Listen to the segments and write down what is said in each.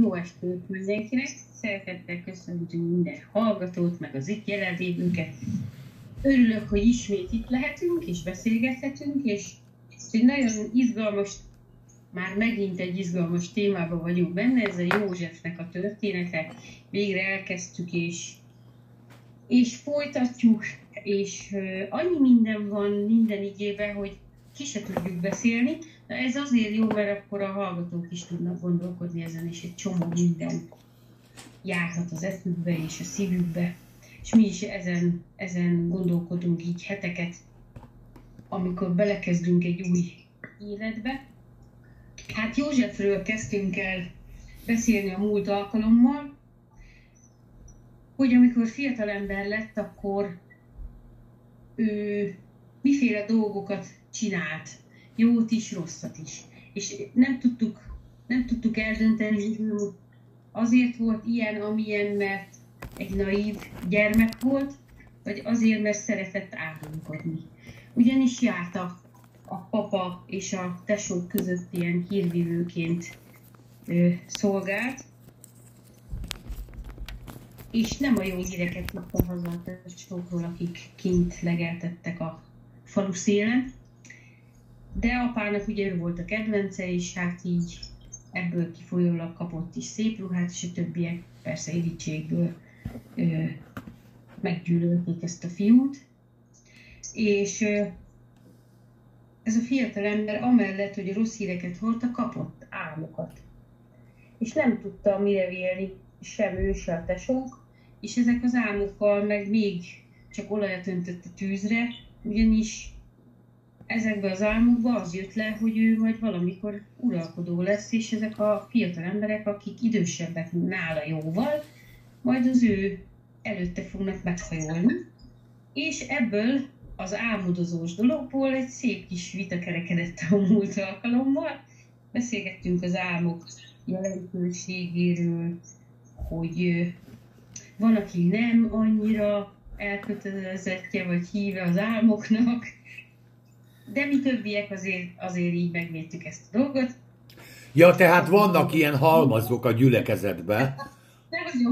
Jó estét mindenkinek! Szeretettel köszöntünk minden hallgatót, meg az itt jelenlévőket. Örülök, hogy ismét itt lehetünk, és beszélgethetünk, és egy nagyon izgalmas, már megint egy izgalmas témában vagyunk benne, ez a Józsefnek a története. Végre elkezdtük, és, és folytatjuk, és annyi minden van minden igében, hogy ki se tudjuk beszélni, de ez azért jó, mert akkor a hallgatók is tudnak gondolkodni ezen, és egy csomó minden járhat az eszükbe és a szívükbe. És mi is ezen, ezen gondolkodunk így heteket, amikor belekezdünk egy új életbe. Hát Józsefről kezdtünk el beszélni a múlt alkalommal, hogy amikor fiatalember lett, akkor ő miféle dolgokat csinált, jót is, rosszat is. És nem tudtuk, nem tudtuk eldönteni, azért volt ilyen, amilyen, mert egy naív gyermek volt, vagy azért, mert szeretett álmodni. Ugyanis járt a, papa és a tesók között ilyen hírvívőként ö, szolgált, és nem a jó híreket tudta haza a tesókról, akik kint legeltettek a falu szélen, de apának ugye ő volt a kedvence, és hát így ebből kifolyólag kapott is szép ruhát, és a többiek persze irítségből ö, meggyűlölték ezt a fiút. És ö, ez a fiatal ember amellett, hogy rossz híreket hordta, kapott álmokat. És nem tudta mire vélni sem ő, se a tesók, és ezek az álmokkal meg még csak olajat öntött a tűzre, ugyanis ezekbe az álmokba az jött le, hogy ő majd valamikor uralkodó lesz, és ezek a fiatal emberek, akik idősebbek nála jóval, majd az ő előtte fognak meghajolni. És ebből az álmodozós dologból egy szép kis vita kerekedett a múlt alkalommal. Beszélgettünk az álmok jelentőségéről, hogy van, aki nem annyira elkötelezettje vagy híve az álmoknak, de mi többiek azért, azért így megvédtük ezt a dolgot. Ja, tehát vannak ilyen halmazok a gyülekezetben.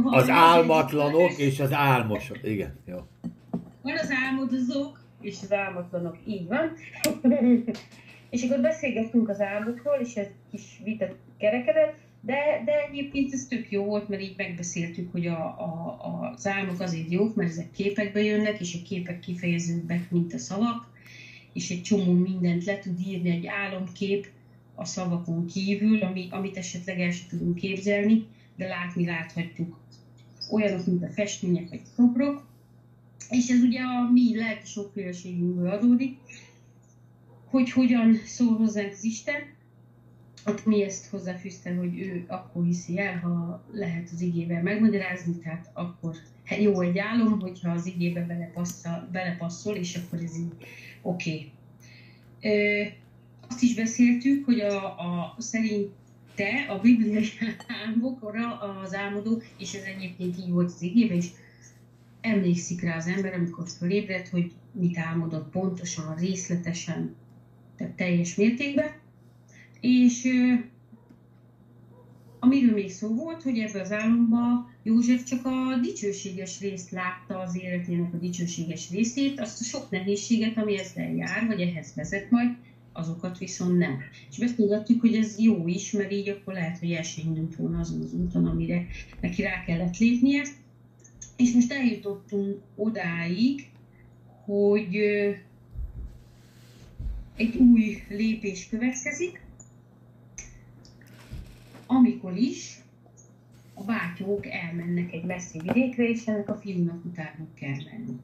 Az álmatlanok és az álmosok. Igen, jó. Van az álmodozók és az álmatlanok, így van. és akkor beszélgettünk az álmokról, és ez kis vita kerekedett, de, de egyébként ez tök jó volt, mert így megbeszéltük, hogy a, a, az álmok azért jók, mert ezek képekbe jönnek, és a képek kifejezőbbek, mint a szavak és egy csomó mindent le tud írni egy álomkép a szavakon kívül, ami, amit esetleg el sem tudunk képzelni, de látni láthatjuk. Olyanok, mint a festmények vagy szobrok, és ez ugye a mi lelki sokféleségünkből adódik, hogy hogyan szól hozzánk az Isten, ott mi ezt hozzáfűztem, hogy ő akkor hiszi el, ha lehet az igével megmagyarázni, tehát akkor jó egy álom, hogyha az igébe belepasszol, belepasszol és akkor ez így oké. Okay. Azt is beszéltük, hogy a, a szerinte a bibliai álmokra az álmodó, és ez egyébként így volt az igébe is, emlékszik rá az ember, amikor fölébredt, hogy mit álmodott pontosan, részletesen, tehát teljes mértékben. És amiről még szó volt, hogy ebben az álomban József csak a dicsőséges részt látta az életének a dicsőséges részét, azt a sok nehézséget, ami ezzel jár, vagy ehhez vezet majd, azokat viszont nem. És beszélgettük, hogy ez jó is, mert így akkor lehet, hogy el sem indult volna azon az úton, amire neki rá kellett lépnie. És most eljutottunk odáig, hogy egy új lépés következik, amikor is a bátyók elmennek egy messzi vidékre, és ennek a fiúnak utána kell menni.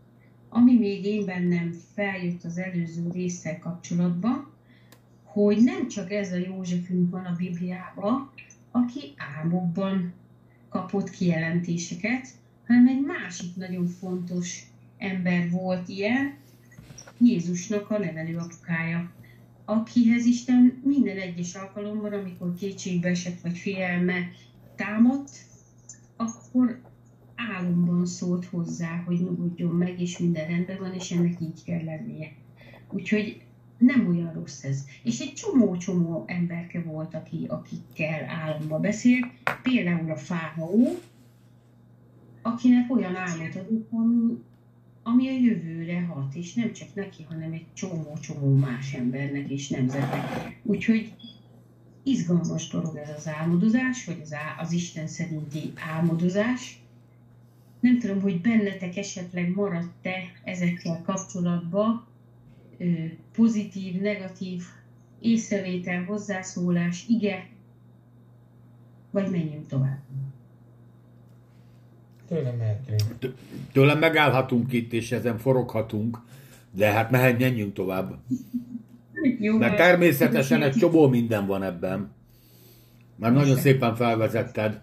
Ami még én bennem feljött az előző résszel kapcsolatban, hogy nem csak ez a Józsefünk van a Bibliában, aki álmokban kapott kijelentéseket, hanem egy másik nagyon fontos ember volt ilyen, Jézusnak a nevelő apukája akihez Isten minden egyes alkalommal, amikor kétségbe esett vagy félelme támadt, akkor álomban szólt hozzá, hogy nyugodjon meg, és minden rendben van, és ennek így kell lennie. Úgyhogy nem olyan rossz ez. És egy csomó-csomó emberke volt, aki, akikkel álomba beszélt, például a Fáhaó, akinek olyan álmot adott, ami, ami a jövőre hat, és nem csak neki, hanem egy csomó-csomó más embernek és nemzetnek. Úgyhogy izgalmas dolog ez az álmodozás, vagy az, á, az Isten szerinti álmodozás. Nem tudom, hogy bennetek esetleg maradt-e ezekkel kapcsolatban pozitív, negatív észrevétel, hozzászólás, ige, vagy menjünk tovább. Tőlem mehetünk. Tőlem megállhatunk itt, és ezen foroghatunk, de hát mehet, menjünk tovább. Jó, Mert természetesen egy csomó minden van ebben. Már nagyon szépen felvezetted,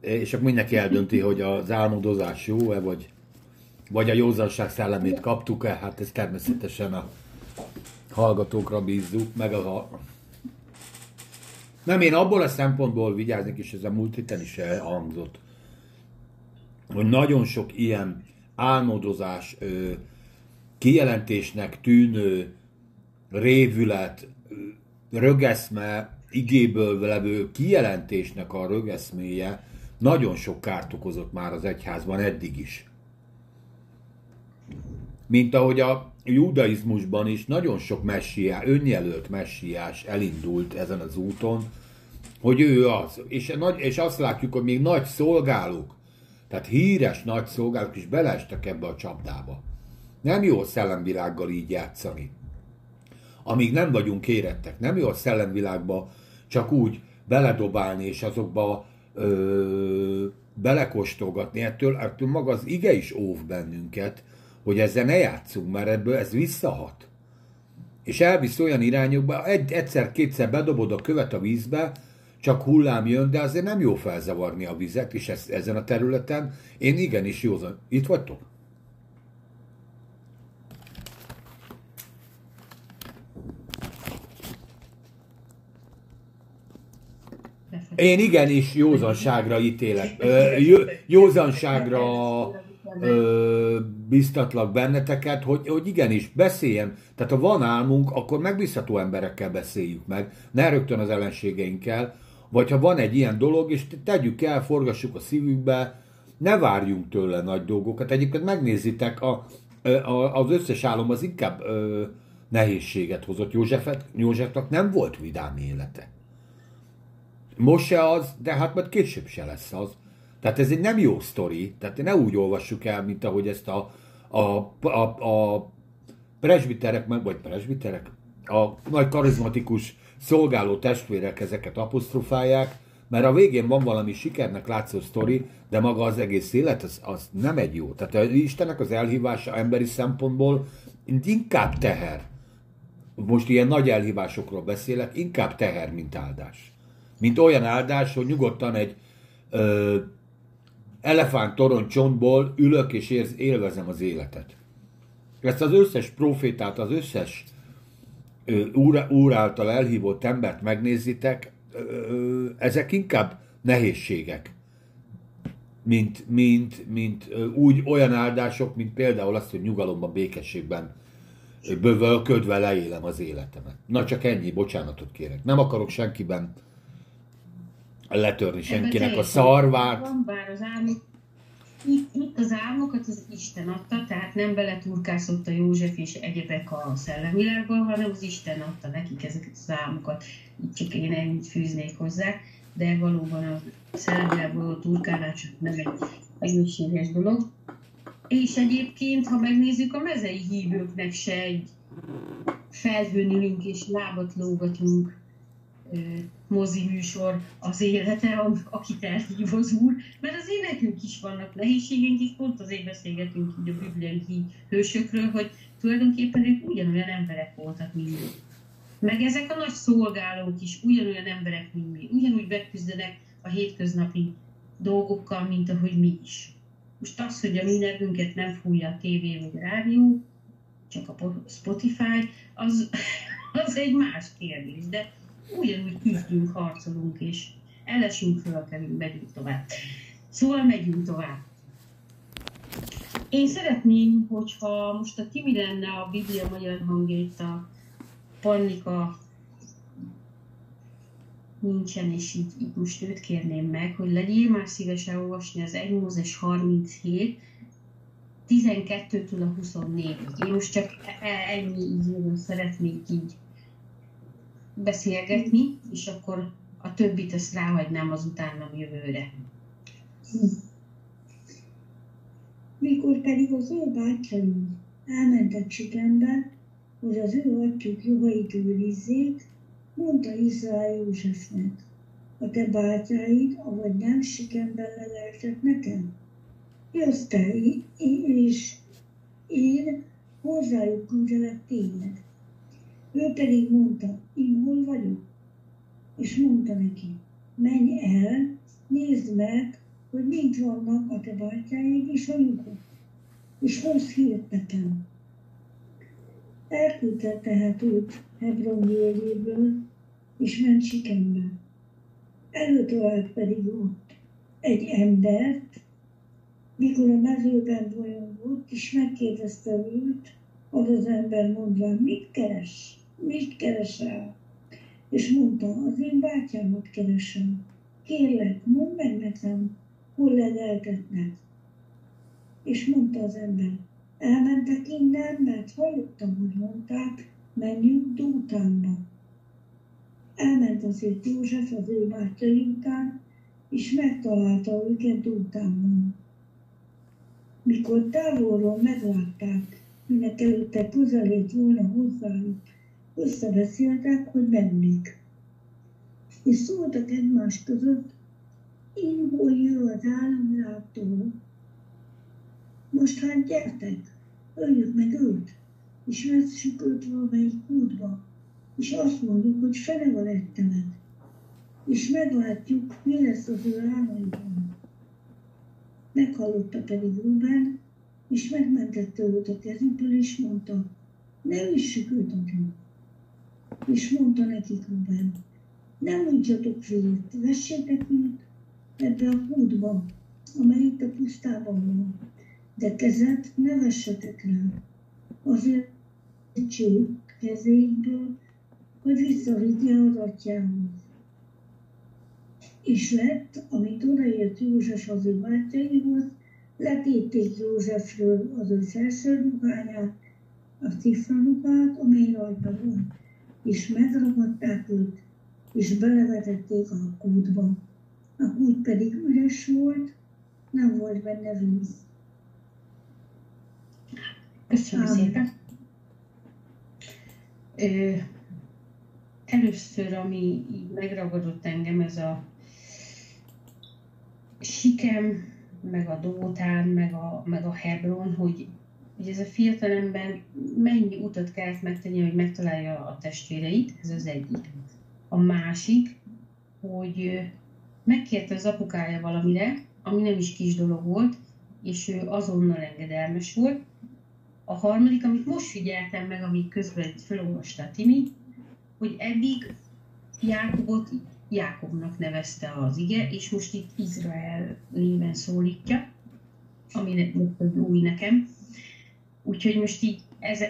és akkor mindenki eldönti, hogy az álmodozás jó-e, vagy, vagy a józanság szellemét kaptuk-e. Hát ez természetesen a hallgatókra bízzuk, meg a... Nem, én abból a szempontból vigyáznék, és ez a múlt héten is elhangzott, hogy nagyon sok ilyen álmodozás, kijelentésnek tűnő révület, rögeszme, igéből levő kijelentésnek a rögeszméje nagyon sok kárt okozott már az egyházban eddig is. Mint ahogy a judaizmusban is nagyon sok messiás, önjelölt messiás elindult ezen az úton, hogy ő az. És, nagy, és azt látjuk, hogy még nagy szolgálók, tehát híres nagy szolgálók is beleestek ebbe a csapdába. Nem jó szellemvilággal így játszani amíg nem vagyunk érettek. Nem jó a szellemvilágba csak úgy beledobálni és azokba ö, belekóstolgatni. Ettől, ettől maga az ige is óv bennünket, hogy ezzel ne játszunk, mert ebből ez visszahat. És elvisz olyan irányokba, egy, egyszer-kétszer bedobod a követ a vízbe, csak hullám jön, de azért nem jó felzavarni a vizet, és ez, ezen a területen én igenis józan. Itt vagytok? Én igenis józanságra ítélek. józanságra ö, biztatlak benneteket, hogy, hogy igenis, beszéljen. Tehát ha van álmunk, akkor megbízható emberekkel beszéljük meg, ne rögtön az ellenségeinkkel, vagy ha van egy ilyen dolog, és tegyük el, forgassuk a szívükbe, ne várjunk tőle nagy dolgokat. Egyébként megnézitek, a, a, az összes álom az inkább ö, nehézséget hozott. Józsefet, Józsefnak nem volt vidám élete. Most se az, de hát majd később se lesz az. Tehát ez egy nem jó sztori, tehát ne úgy olvassuk el, mint ahogy ezt a, a, a, a presbiterek, vagy presbiterek, a nagy karizmatikus szolgáló testvérek ezeket apostrofálják, mert a végén van valami sikernek látszó sztori, de maga az egész élet, az, az nem egy jó. Tehát az Istennek az elhívása emberi szempontból inkább teher. Most ilyen nagy elhívásokról beszélek, inkább teher, mint áldás mint olyan áldás, hogy nyugodtan egy ö, elefánt torony csontból ülök és érz, élvezem az életet. Ezt az összes profétát, az összes úr, úr által elhívott embert megnézitek, ezek inkább nehézségek, mint, mint, mint úgy olyan áldások, mint például azt, hogy nyugalomban, békességben bövölködve leélem az életemet. Na csak ennyi, bocsánatot kérek. Nem akarok senkiben letörni senkinek a szarvát. Van, bár az álmok, itt, itt az álmokat az Isten adta, tehát nem beleturkászott a József és egyebek a szellemvilágba, hanem az Isten adta nekik ezeket az álmokat. Így csak én ennyit fűznék hozzá, de valóban a szellemvilágból a turkálás nem egy egészséges dolog. És egyébként, ha megnézzük, a mezei hívőknek se egy felhőnülünk és lábat lógatunk mozi műsor az élete, akit elhív az úr, mert azért nekünk is vannak nehézségeink, és pont azért beszélgetünk így a bibliai hősökről, hogy tulajdonképpen ők ugyanolyan emberek voltak, mint mi. Meg ezek a nagy szolgálók is ugyanolyan emberek, mint mi. Ugyanúgy megküzdenek a hétköznapi dolgokkal, mint ahogy mi is. Most az, hogy a mi nevünket nem fújja a tévé vagy a rádió, csak a Spotify, az, az egy más kérdés, de ugyanúgy küzdünk, harcolunk, és elesünk, fölkelünk, megyünk tovább. Szóval megyünk tovább. Én szeretném, hogyha most a Timi lenne a Biblia magyar hangjait a Pannika nincsen, és így, így most őt kérném meg, hogy legyél már szívesen olvasni az 1 Mózes 37, 12-től a 24-ig. Én most csak e, e, ennyi így szeretnék így beszélgetni, és akkor a többit ezt ráhagynám az utánam jövőre. Mikor pedig az ő bátyai elmentek Sikembe, hogy az ő atyuk jogait őrizzék, mondta Izrael Józsefnek, a te bátyáid, avagy nem Sikemben legeltek nekem? Jössz te, és én hozzájuk küldelek téged. Ő pedig mondta, én hol vagyok? És mondta neki, menj el, nézd meg, hogy mint vannak a te bátyáid és a lyukok, és hozz hírt nekem. Elküldte tehát őt Hebron völgyéből, és ment Sikembe. Előtalált pedig ott egy embert, mikor a mezőben volt, és megkérdezte őt, az az ember mondva, mit keres? Mit keresel? És mondta, az én bátyámat keresem. Kérlek, mondd meg nekem, hol legeltetnek. És mondta az ember, elmentek innen, mert hallottam, hogy mondták, menjünk Dótánba. Elment azért József az ő bátyai után, és megtalálta őket Dótánban. Mikor távolról meglátták, minek előtte közelét volna hozzájuk, összebeszéltek, hogy mennék. És szóltak egymás között, hol jön az államlátó. Most hát gyertek, öljük meg őt, és veszük őt valamelyik kútba, és azt mondjuk, hogy fele van ettemet, és meglátjuk, mi lesz az ő álmaiban. Meghallotta pedig Ruben, és megmentette őt a kezükből, és mondta, ne üssük őt agyon. És mondta nekik Ruben, nem mondjatok vért, vessétek őt ebbe a kútba, amely itt a pusztában van, de kezet ne vessetek rá. Azért csők kezékből, hogy visszavigye az atyához. És lett, amit odaért József az ő bátyaihoz, letétték Józsefről az ő felszörruhányát, a cifranukát, amely rajta volt, és megragadták őt, és belevetették a kútba. A kút pedig üres volt, nem volt benne víz. Köszönöm szépen. Ö, először, ami így megragadott engem, ez a sikem, meg a Dótán, meg a, meg a Hebron, hogy, hogy ez a fiatalember mennyi utat kellett megtenni, hogy megtalálja a testvéreit, ez az egyik. A másik, hogy megkérte az apukája valamire, ami nem is kis dolog volt, és ő azonnal engedelmes volt. A harmadik, amit most figyeltem meg, amit közben felolvasta Timi, hogy eddig Jákobot Jákobnak nevezte az ige, és most itt Izrael néven szólítja, ami új nekem. Úgyhogy most így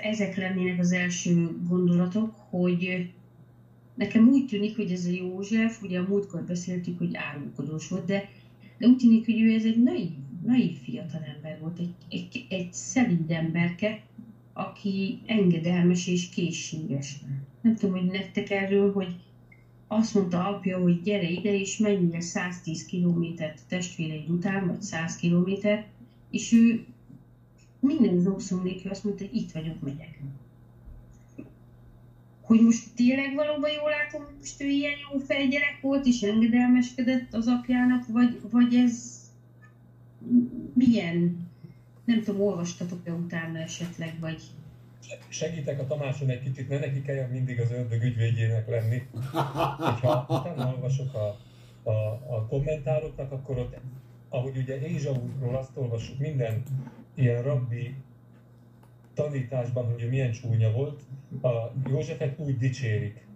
ezek lennének az első gondolatok, hogy nekem úgy tűnik, hogy ez a József, ugye a múltkor beszéltük, hogy árulkodós volt, de, de úgy tűnik, hogy ő ez egy naív, naív fiatal ember volt, egy, egy, egy szelíd emberke, aki engedelmes és készséges. Nem tudom, hogy nektek erről, hogy azt mondta apja, hogy gyere ide, és menjél 110 kilométert testvéreid után, vagy 100 kilométer, és ő minden rosszul nélkül azt mondta, hogy itt vagyok, megyek. Hogy most tényleg valóban jól látom, hogy most ő ilyen jó fejgyerek volt, és engedelmeskedett az apjának, vagy, vagy ez milyen, nem tudom, olvastatok-e utána esetleg, vagy segítek a Tamáson egy kicsit, ne neki kelljen mindig az ördög ügyvédjének lenni. Ha utána olvasok a, a, a kommentároknak, akkor ott, ahogy ugye Ézsaúról azt olvasjuk minden ilyen rabbi tanításban, hogy milyen csúnya volt, a Józsefet úgy dicsérik.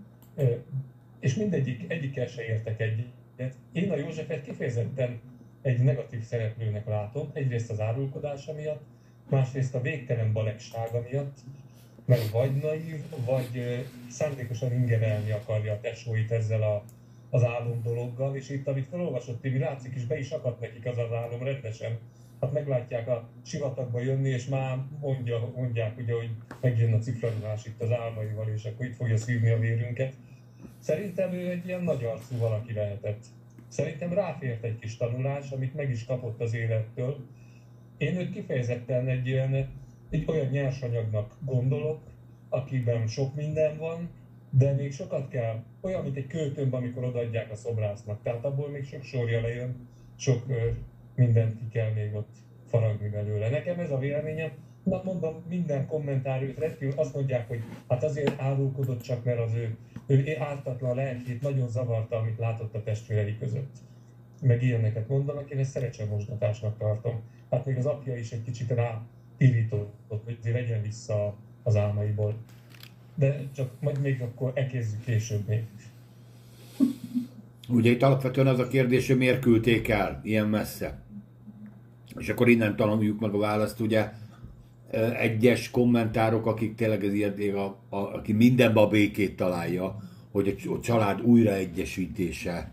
És mindegyik, egyikkel se értek egyet. Én a Józsefet kifejezetten egy negatív szereplőnek látom, egyrészt az árulkodása miatt, másrészt a végtelen balegsága miatt, mert vagy naív, vagy szándékosan ingerelni akarja a tesóit ezzel a, az álom dologgal, és itt, amit felolvasott Tibi, látszik is, be is akadt nekik az az álom rendesen. Hát meglátják a sivatagba jönni, és már mondja, mondják, ugye, hogy megjön a cifradulás itt az álmaival, és akkor itt fogja szívni a vérünket. Szerintem ő egy ilyen nagy arcú valaki lehetett. Szerintem ráfért egy kis tanulás, amit meg is kapott az élettől. Én őt kifejezetten egy ilyen egy olyan nyersanyagnak gondolok, akiben sok minden van, de még sokat kell, olyan, mint egy költőnben, amikor odaadják a szobrásznak. Tehát abból még sok sorja lejön, sok mindent ki kell még ott faragni belőle. Nekem ez a véleményem, Na mondom, minden kommentár őt rendkívül azt mondják, hogy hát azért árulkodott csak, mert az ő, ő ártatlan lelkét nagyon zavarta, amit látott a testvérei között. Meg ilyeneket mondanak, én ezt szerecsem mosdatásnak tartom. Hát még az apja is egy kicsit rá pirított, hogy vegyen vissza az álmaiból. De csak majd még akkor elkezdjük később még. Ugye itt alapvetően az a kérdés, hogy miért küldték el ilyen messze. És akkor innen tanuljuk meg a választ, ugye egyes kommentárok, akik tényleg ez ilyen, a, a, aki mindenbe a békét találja, hogy a, a család újraegyesítése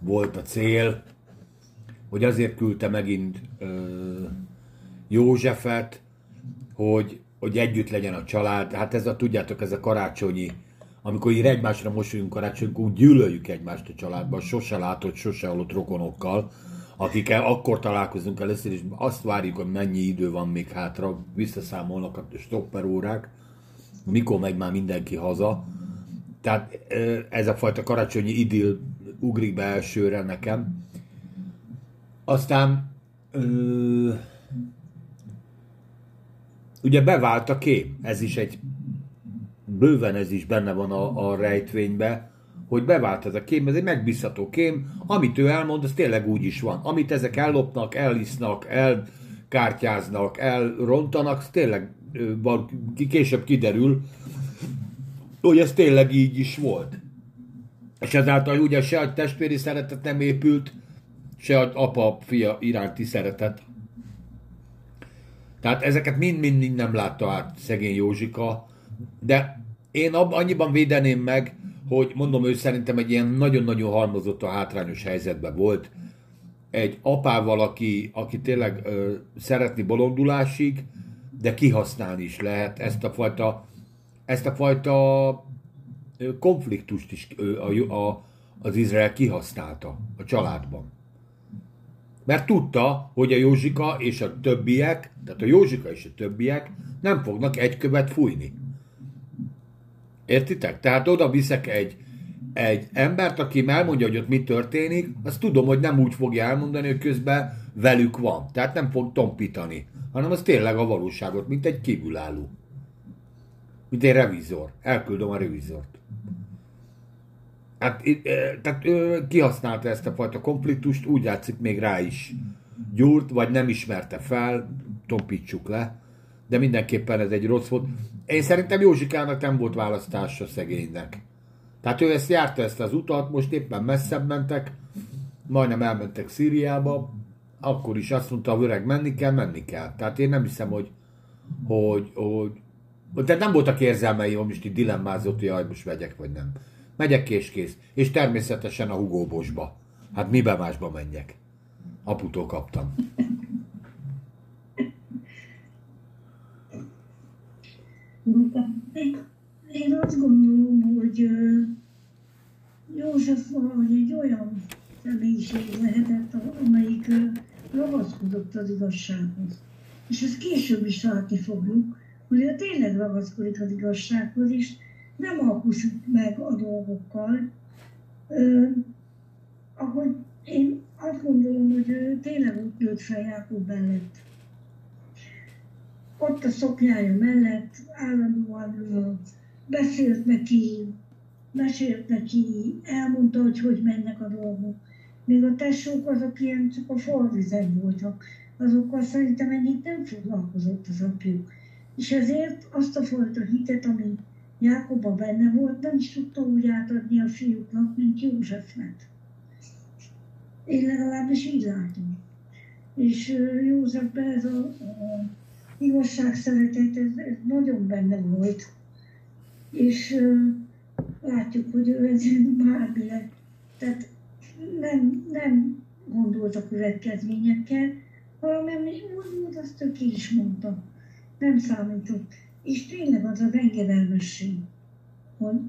volt a cél, hogy azért küldte megint ö, Józsefet, hogy, hogy együtt legyen a család. Hát ez a, tudjátok, ez a karácsonyi, amikor így egymásra mosolyunk karácsonykor, úgy gyűlöljük egymást a családban, sose látott, sose hallott rokonokkal, akikkel akkor találkozunk először, és azt várjuk, hogy mennyi idő van még hátra, visszaszámolnak a stopper órák, mikor megy már mindenki haza. Tehát ez a fajta karácsonyi idill ugrik be elsőre nekem. Aztán ugye bevált a kép, ez is egy, bőven ez is benne van a, a rejtvénybe, hogy bevált ez a kém, ez egy megbízható kém, amit ő elmond, az tényleg úgy is van. Amit ezek ellopnak, elisznak, elkártyáznak, elrontanak, az tényleg később kiderül, hogy ez tényleg így is volt. És ezáltal ugye se a testvéri szeretet nem épült, se az apa-fia iránti szeretet tehát ezeket mind-mind nem látta át szegény Józsika, de én ab, annyiban védeném meg, hogy mondom, ő szerintem egy ilyen nagyon-nagyon halmozott a hátrányos helyzetben volt. Egy apával, aki, aki tényleg ö, szeretni bolondulásig, de kihasználni is lehet ezt a fajta, ezt a fajta konfliktust is ö, a, a, az Izrael kihasználta a családban. Mert tudta, hogy a Józsika és a többiek, tehát a Józsika és a többiek nem fognak egy követ fújni. Értitek? Tehát oda viszek egy, egy embert, aki elmondja, hogy ott mi történik, azt tudom, hogy nem úgy fogja elmondani, hogy közben velük van. Tehát nem fog tompítani, hanem az tényleg a valóságot, mint egy kívülálló. Mint egy revizor. Elküldöm a revizort. Hát, tehát ő kihasználta ezt a fajta konfliktust, úgy látszik még rá is gyúrt, vagy nem ismerte fel, tompítsuk le, de mindenképpen ez egy rossz volt. Én szerintem Józsikának nem volt választása szegénynek. Tehát ő ezt járta ezt az utat, most éppen messzebb mentek, majdnem elmentek Szíriába, akkor is azt mondta, a öreg menni kell, menni kell. Tehát én nem hiszem, hogy, hogy, hogy tehát nem voltak érzelmei, hogy most itt dilemmázott, hogy most megyek, vagy nem. Megyek és kész. És természetesen a Hugo Bosba. Hát mibe másba menjek? Aputól kaptam. Én, azt gondolom, hogy József valahogy egy olyan személyiség lehetett, amelyik ragaszkodott az igazsághoz. És ezt később is látni fogjuk, hogy ő tényleg ragaszkodik az igazsághoz, és nem alkussuk meg a dolgokkal. Ö, ahogy én azt gondolom, hogy ő tényleg ott nőtt fel Jákob mellett. Ott a szoknyája mellett állandóan beszélt neki, mesélt neki, elmondta, hogy hogy mennek a dolgok. Még a tesók azok ilyen csak a forvizen voltak. Azokkal szerintem ennyit nem foglalkozott az apjuk. És ezért azt a fajta hitet, ami Jákoba benne volt, nem is tudta úgy átadni a fiúknak, mint Józsefnek. Én legalábbis így látom. És Józsefben ez a, a igazság szeretet, ez, ez nagyon benne volt. És uh, látjuk, hogy ő ezen bármire, tehát nem, nem gondolt a következményekkel, valami úgy, azt ő ki is mondta. Nem számított. És tényleg az az engedelmesség, hogy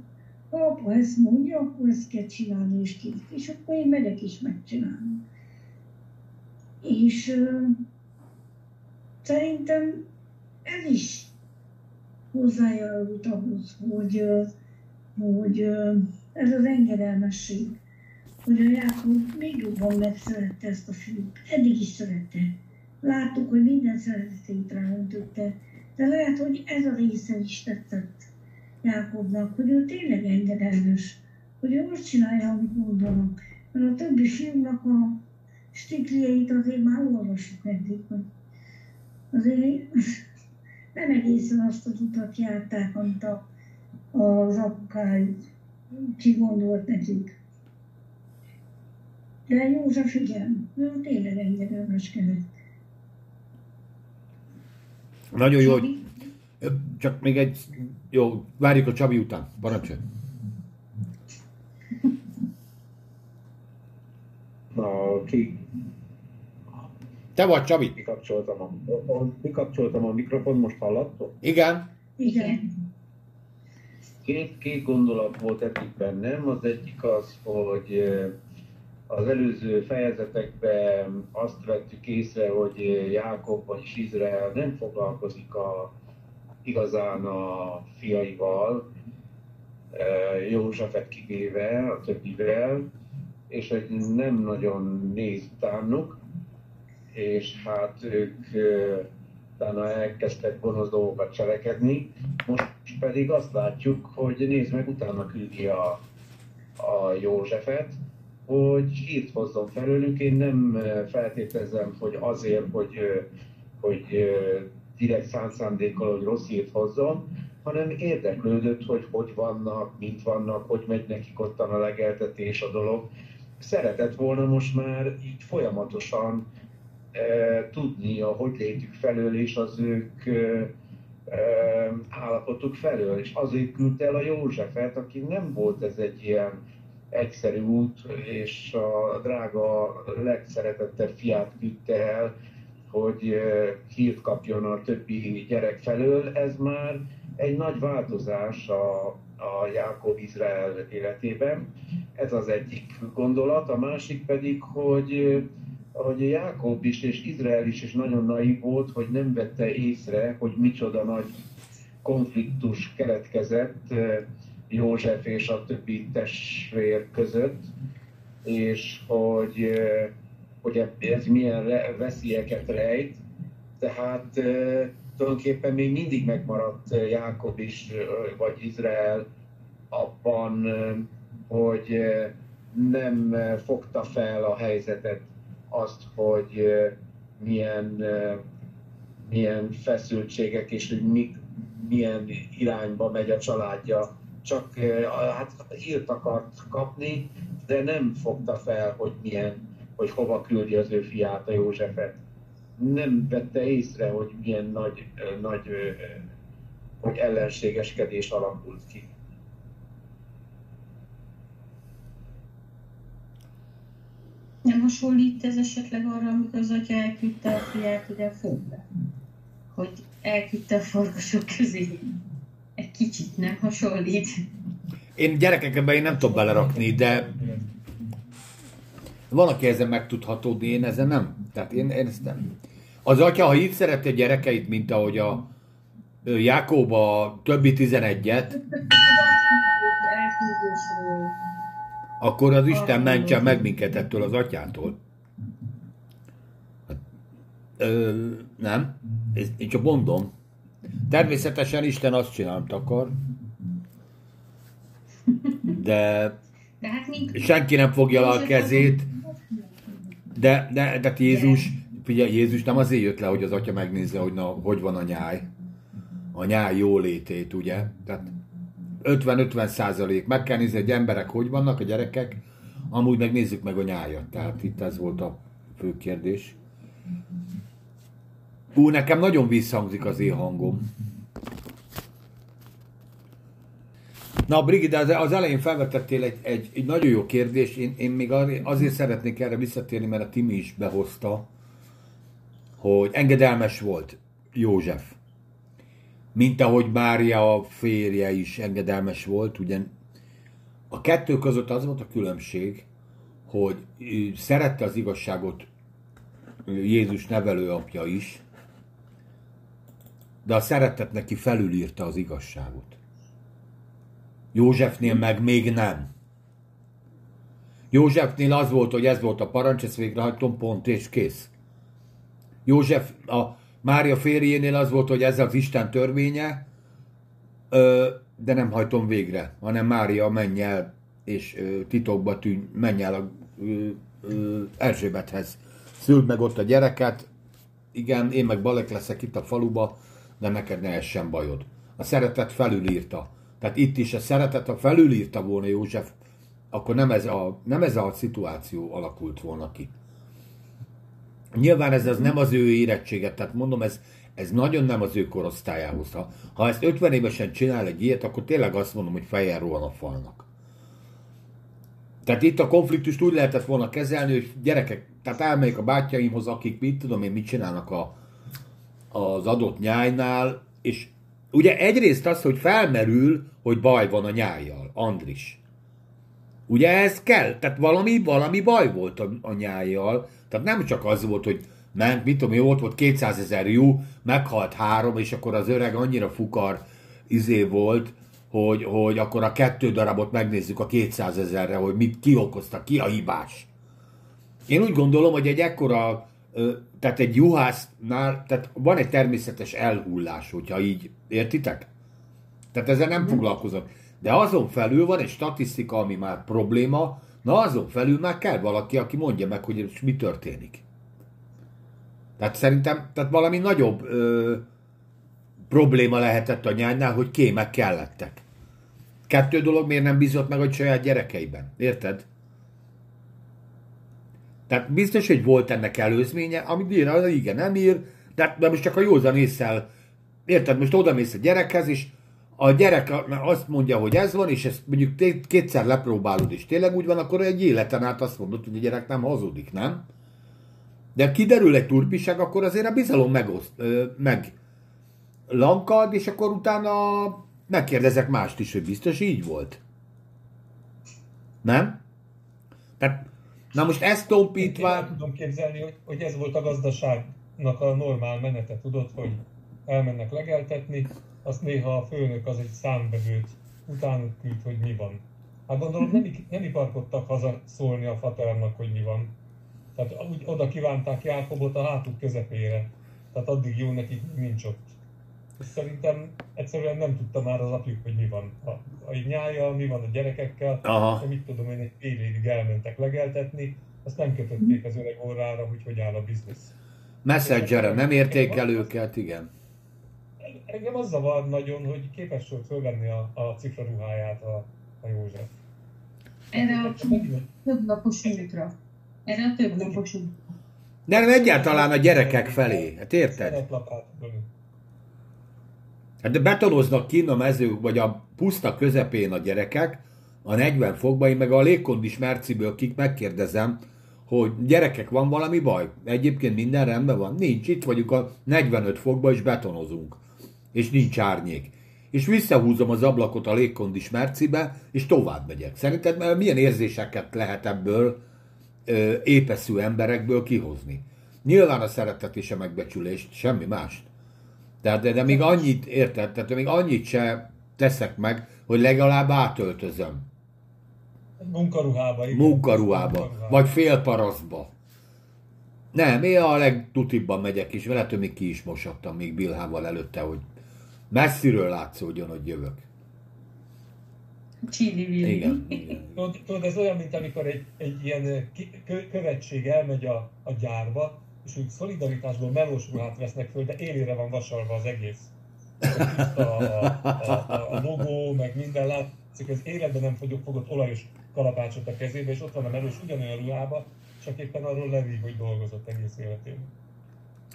ha apa ezt mondja, akkor ezt kell csinálni, és kész. És akkor én megyek is megcsinálni. És uh, szerintem ez is hozzájárult ahhoz, hogy, hogy ez az engedelmesség, hogy a Jákob még jobban megszerette ezt a fiút. Eddig is szerette. Láttuk, hogy minden szeretetét ráöntötte, de lehet, hogy ez a része is tetszett Jákobnak, hogy ő tényleg engedelmes, hogy ő azt csinálja, amit mondanak. Mert a többi filmnak a stiklieit azért már olvasjuk eddig, hogy azért nem egészen azt az utat járták, amit a, az apukájuk kigondolt nekik. De József igen, ő tényleg engedelmeskedett. Nagyon jó, hogy... Csak még egy... Jó, várjuk a Csabi után. Parancsolj. A, ki, Te vagy, Csabi? kikapcsoltam a, kikapcsoltam a mikrofon, most hallattok? Igen? Igen. Két, két gondolat volt eddig bennem. Az egyik az, hogy eh, az előző fejezetekben azt vettük észre, hogy eh, Jákob vagyis Izrael nem foglalkozik a, igazán a fiaival, eh, Józsefet kivéve, a többivel, és hogy nem nagyon néz utánuk, és hát ők utána elkezdtek gonosz dolgokat cselekedni. Most pedig azt látjuk, hogy nézd meg, utána küldi a, a Józsefet, hogy hírt hozzon felőlük. Én nem feltételezem, hogy azért, hogy, hogy direkt szánt szándékkal, hogy rossz hírt hozzon, hanem érdeklődött, hogy hogy vannak, mint vannak, hogy megy nekik ottan a legeltetés, a dolog. Szeretett volna most már így folyamatosan tudni a hogy létük felől és az ők állapotuk felől, és azért küldte el a Józsefet, aki nem volt ez egy ilyen egyszerű út, és a drága, legszeretettebb fiát küldte el, hogy hírt kapjon a többi gyerek felől. Ez már egy nagy változás a, a Jákob Izrael életében. Ez az egyik gondolat. A másik pedig, hogy hogy Jákob is és Izrael is, is nagyon naív volt, hogy nem vette észre, hogy micsoda nagy konfliktus keletkezett eh, József és a többi testvér között, és hogy, eh, hogy ez milyen veszélyeket rejt. Tehát eh, tulajdonképpen még mindig megmaradt Jákob is, vagy Izrael abban, hogy nem fogta fel a helyzetet, azt, hogy milyen, milyen feszültségek és hogy mi, milyen irányba megy a családja. Csak hát hírt akart kapni, de nem fogta fel, hogy milyen, hogy hova küldi az ő fiát, a Józsefet. Nem vette észre, hogy milyen nagy, nagy hogy ellenségeskedés alakult ki. Nem hasonlít ez esetleg arra, amikor az atya elküldte a fiát ide a földbe? Hogy elküldte a farkasok közé. Egy kicsit nem hasonlít. Én gyerekekben én nem tudom belerakni, de van, aki ezen meg tud hatódni, én ezen nem. Tehát én, én ezt nem. Az atya, ha így szerette a gyerekeit, mint ahogy a ö, Jákob a többi 11-et, akkor az Isten mentse meg minket ettől az atyától. Hát, Ö, nem? Én csak mondom. Természetesen Isten azt csinál, akar. De De hát mint... senki nem fogja le a kezét. De, de, de Jézus, ugye Jézus nem azért jött le, hogy az atya megnézze, hogy na, hogy van a nyáj. A nyáj jólétét, ugye? Tehát 50-50 százalék. Meg kell nézni, hogy emberek hogy vannak, a gyerekek, amúgy meg nézzük meg a nyájat. Tehát itt ez volt a fő kérdés. Ú, nekem nagyon visszhangzik az én hangom. Na, Brigida, az- elején felvetettél egy, egy, egy nagyon jó kérdést. Én, én még azért szeretnék erre visszatérni, mert a Timi is behozta, hogy engedelmes volt József. Mint ahogy Mária a férje is engedelmes volt, ugye a kettő között az volt a különbség, hogy szerette az igazságot Jézus nevelőapja is, de a szeretet neki felülírta az igazságot. Józsefnél meg még nem. Józsefnél az volt, hogy ez volt a parancs, ezt végrehajtom, pont és kész. József, a Mária férjénél az volt, hogy ez az Isten törvénye, ö, de nem hajtom végre, hanem Mária menj el, és ö, titokba tűnj, menj el a ö, ö, Erzsébethez. Szüld meg ott a gyereket, igen, én meg balek leszek itt a faluba, de neked ne essen bajod. A szeretet felülírta. Tehát itt is a szeretet, ha felülírta volna József, akkor nem ez a, nem ez a szituáció alakult volna ki. Nyilván ez az nem az ő érettséget, tehát mondom, ez, ez nagyon nem az ő korosztályához. Ha, ha ezt 50 évesen csinál egy ilyet, akkor tényleg azt mondom, hogy fejjel rohan a falnak. Tehát itt a konfliktust úgy lehetett volna kezelni, hogy gyerekek, tehát elmegyek a bátyjaimhoz, akik mit tudom én, mit csinálnak a, az adott nyájnál, és ugye egyrészt az, hogy felmerül, hogy baj van a nyájjal, Andris. Ugye ez kell, tehát valami, valami baj volt a, a nyájjal, tehát nem csak az volt, hogy ment, mit tudom, jó, ott volt 200 ezer jó, meghalt három, és akkor az öreg annyira fukar izé volt, hogy, hogy akkor a kettő darabot megnézzük a 200 ezerre, hogy mit ki okozta, ki a hibás. Én úgy gondolom, hogy egy ekkora, tehát egy juhásznál, tehát van egy természetes elhullás, hogyha így, értitek? Tehát ezzel nem foglalkozom. De azon felül van egy statisztika, ami már probléma, na azon felül már kell valaki, aki mondja meg, hogy mi történik. Tehát szerintem tehát valami nagyobb ö, probléma lehetett a nyánynál, hogy kémek kellettek. Kettő dolog miért nem bízott meg a saját gyerekeiben. Érted? Tehát biztos, hogy volt ennek előzménye, amit ír, igen, nem ír, de, de most csak a józan észsel, érted, most oda mész a gyerekhez, és a gyerek azt mondja, hogy ez van, és ezt mondjuk kétszer lepróbálod, és tényleg úgy van, akkor egy életen át azt mondod, hogy a gyerek nem hazudik, nem? De kiderül egy turpiság, akkor azért a bizalom megoszt, meg lankad, és akkor utána megkérdezek mást is, hogy biztos így volt. Nem? Tehát, na most ezt Én tompítva... tudom képzelni, hogy, hogy ez volt a gazdaságnak a normál menete, tudod, hogy elmennek legeltetni, azt néha a főnök az egy számvevőt utánuk küld, hogy mi van. Hát gondolom nem, nem iparkodtak haza szólni a fateremnak, hogy mi van. Tehát úgy oda kívánták Jákobot a hátuk közepére. Tehát addig jó nekik nincs ott. És szerintem egyszerűen nem tudta már az apjuk, hogy mi van. A, a nyája, mi van a gyerekekkel. Aha. De mit tudom én, egy fél évig elmentek legeltetni, azt nem kötötték az öreg orrára, hogy hogy áll a biznisz. Messenger nem értékel őket, igen. Engem az zavar nagyon, hogy képes volt fölvenni a, a cifra ruháját a, a József. Erre a több napos útra. Erre a több napos útra. De nem egyáltalán a gyerekek felé, hát érted? Hát de betonoznak kinn a mező, vagy a puszta közepén a gyerekek, a 40 fokban, én meg a légkondis merciből kik megkérdezem, hogy gyerekek, van valami baj? Egyébként minden rendben van? Nincs, itt vagyunk a 45 fokban, és betonozunk. És nincs árnyék. És visszahúzom az ablakot a légkondis mercibe, és tovább megyek. Szerinted eh, milyen érzéseket lehet ebből ö, épeszű emberekből kihozni? Nyilván a szeretet és a megbecsülést, semmi mást. Tehát, de, de még annyit, érted? Tehát még annyit se teszek meg, hogy legalább átöltözöm. Munkaruhába, igen. Munkaruhába, vagy félparaszba. Nem, én a legtutibban megyek, és vele még ki is mosattam még Bilhával előtte, hogy messziről látszódjon, hogy jövök. Csili. Igen, igen. Tudod, tudod, ez olyan, mint amikor egy, egy ilyen eh, követség elmegy a, a gyárba, és úgy szolidaritásból melós ruhát vesznek föl, de élére van vasalva az egész. A, a, a, a logó, meg minden látszik, az életben nem fogok fogott olajos kalapácsot a kezébe, és ott van a melós ugyanolyan ruhába, csak éppen arról levíg, hogy dolgozott egész életében.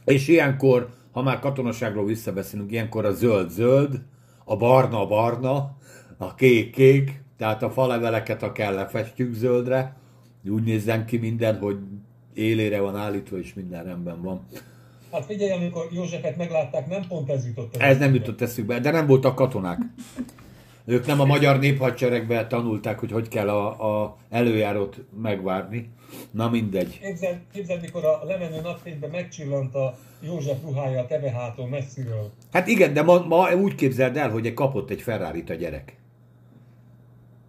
És ilyenkor, ha már katonaságról visszabeszélünk, ilyenkor a zöld-zöld, a barna-barna, a kék-kék, tehát a faleveleket, ha kell, lefestjük zöldre, úgy nézzen ki minden, hogy élére van állítva, és minden rendben van. Hát figyelj, amikor Józsefet meglátták, nem pont ez jutott Ez nem jutott eszükbe, de nem voltak katonák. Ők nem a magyar néphadseregben tanulták, hogy hogy kell a, a előjárót megvárni. Na mindegy. Képzeld, képzeld, mikor a lemenő napfényben megcsillant a József ruhája a teveháton messziről. Hát igen, de ma, ma úgy képzeld el, hogy kapott egy ferrari a gyerek.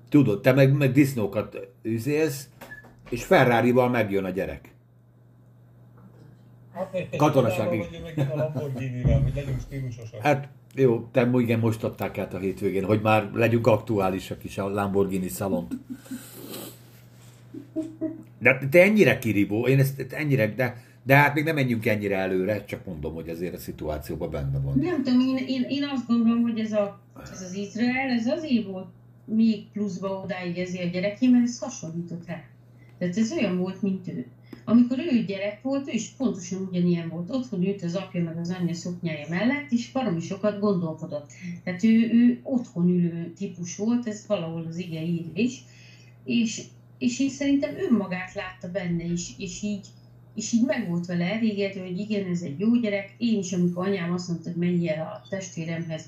Tudod, te meg, meg disznókat üzélsz, és Ferrari-val megjön a gyerek. Hát, Katonaság, Hogy meg a Lamborghini-vel, hogy legyünk stílusosak. Hát jó, te igen, most adták át a hétvégén, hogy már legyünk aktuálisak is a Lamborghini szalont. De te ennyire kiribó, én ezt ennyire, de, de hát még nem menjünk ennyire előre, csak mondom, hogy azért a szituációban benne van. Nem tudom, én, én, én azt gondolom, hogy ez, a, ez az Izrael, ez azért volt még pluszba odáig ezért a gyereké, mert ez hasonlított rá. Tehát ez olyan volt, mint ő. Amikor ő gyerek volt, ő is pontosan ugyanilyen volt. Otthon ült az apja meg az anyja szoknyája mellett, és baromi sokat gondolkodott. Tehát ő, ő otthon ülő típus volt, ez valahol az ige ír is. És, és én szerintem önmagát látta benne is, és így, és így meg volt vele elégedve, hogy igen, ez egy jó gyerek. Én is, amikor anyám azt mondta, hogy menj el a testvéremhez,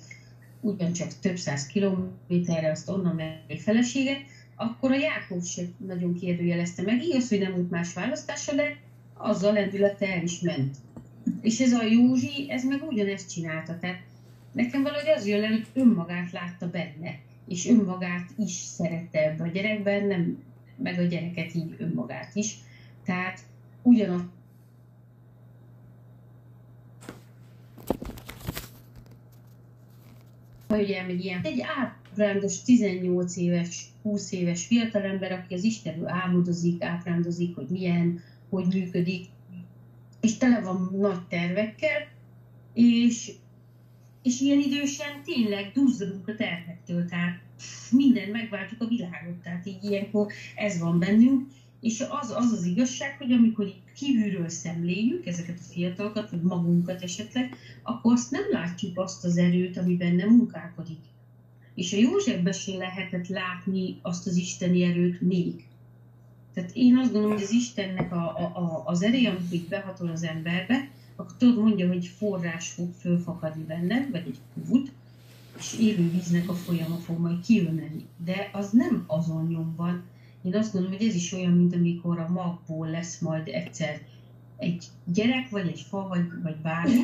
ugyancsak több száz kilométerre, azt onnan menni feleséget, akkor a Jákob sem nagyon kérdőjelezte meg. Igaz, hogy nem volt más választása, de azzal lendülete el is ment. És ez a Józsi, ez meg ugyanezt csinálta. Tehát nekem valahogy az jön le, hogy önmagát látta benne, és önmagát is szerette ebbe a gyerekben, nem, meg a gyereket így önmagát is. Tehát ugyanaz hogy elmegy ilyen. Egy ábrándos 18 éves, 20 éves fiatalember, aki az Istenről álmodozik, ábrándozik, hogy milyen, hogy működik, és tele van nagy tervekkel, és, és ilyen idősen tényleg duzzadunk a tervektől, tehát minden megváltjuk a világot, tehát így ilyenkor ez van bennünk, és az az, az igazság, hogy amikor így kívülről szemléljük ezeket a fiatalokat, vagy magunkat esetleg, akkor azt nem látjuk azt az erőt, ami benne munkálkodik. És a Józsefben sem lehetett látni azt az isteni erőt még. Tehát én azt gondolom, hogy az Istennek a, a, a, az ereje, így behatol az emberbe, akkor tudod mondja, hogy forrás fog fölfakadni benne, vagy egy kút, és élő víznek a folyama fog majd kijönni. De az nem azon nyomban, én azt gondolom, hogy ez is olyan, mint amikor a magból lesz majd egyszer egy gyerek, vagy egy fa, vagy, vagy bármi,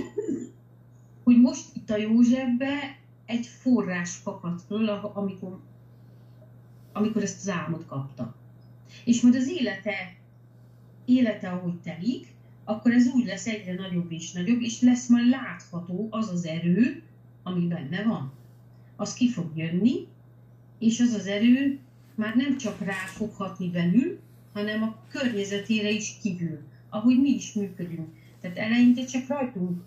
hogy most itt a Józsefbe egy forrás fakadt föl, amikor, amikor ezt az álmot kapta. És majd az élete, élete, ahogy telik, akkor ez úgy lesz egyre nagyobb és nagyobb, és lesz majd látható az az erő, ami benne van. Az ki fog jönni, és az az erő már nem csak rá fog hatni belül, hanem a környezetére is kívül, ahogy mi is működünk. Tehát eleinte csak rajtunk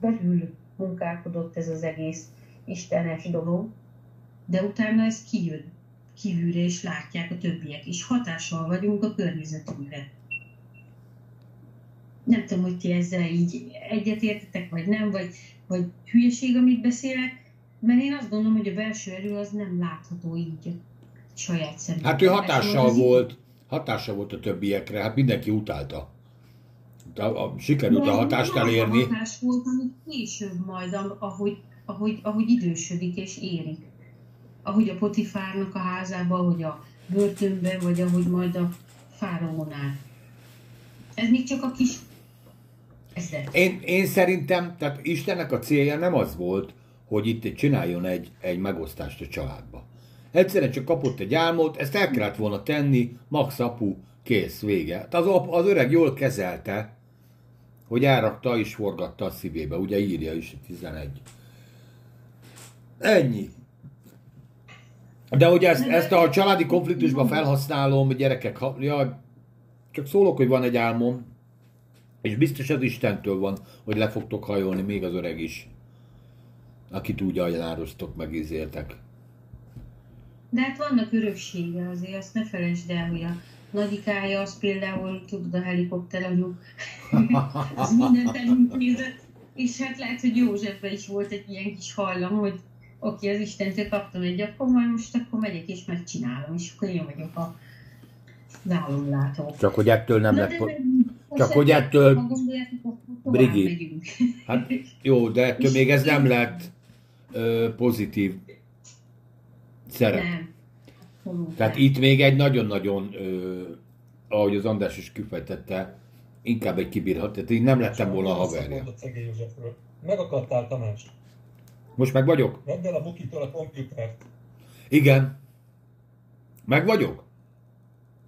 belül munkálkodott ez az egész istenes dolog, de utána ez kijön kívülre, és látják a többiek, és hatással vagyunk a környezetünkre. Nem tudom, hogy ti ezzel így egyetértetek, vagy nem, vagy, vagy hülyeség, amit beszélek, mert én azt gondolom, hogy a belső erő az nem látható így saját szemben. Hát ő hatással volt, hatással volt a többiekre, hát mindenki utálta. De a, sikerült a hatást elérni. hatás volt, amit később majd, ahogy, ahogy, ahogy idősödik és érik. Ahogy a Potifárnak a házában, ahogy a börtönben, vagy ahogy majd a fáraónál. Ez még csak a kis Én, én szerintem, tehát Istennek a célja nem az volt, hogy itt csináljon egy, egy megosztást a családba. Egyszerűen csak kapott egy álmot, ezt el kellett volna tenni, max apu, kész, vége. Az, az öreg jól kezelte, hogy elrakta és forgatta a szívébe. Ugye írja is 11. Ennyi. De hogy ezt, ezt a családi konfliktusban felhasználom, gyerekek, ha, ja, csak szólok, hogy van egy álmom, és biztos az Istentől van, hogy le fogtok hajolni, még az öreg is. Akit úgy ajánlároztok, megízéltek. De hát vannak öröksége azért, azt ne felejtsd el, hogy a nagyikája, az például, tudod, a helikopter anyuk, az mindent elintézett, és hát lehet, hogy Józsefben is volt egy ilyen kis hajlam, hogy oké, az Istentől kaptam egy akkor majd most akkor megyek és megcsinálom, és akkor én vagyok a álomlátó. Csak hogy ettől nem lett... meg- Csak hogy ettől- Brigit. Hát jó, de ettől még ez nem lett ö, pozitív szerep. Nem. Tehát itt még egy nagyon-nagyon, ö, ahogy az András is kifejtette, inkább egy kibírhat, tehát így nem lettem volna a haverja. Józsefről. Megakadtál Tamás. Most meg vagyok? Vedd el a bukitól a komputert. Igen. Meg vagyok?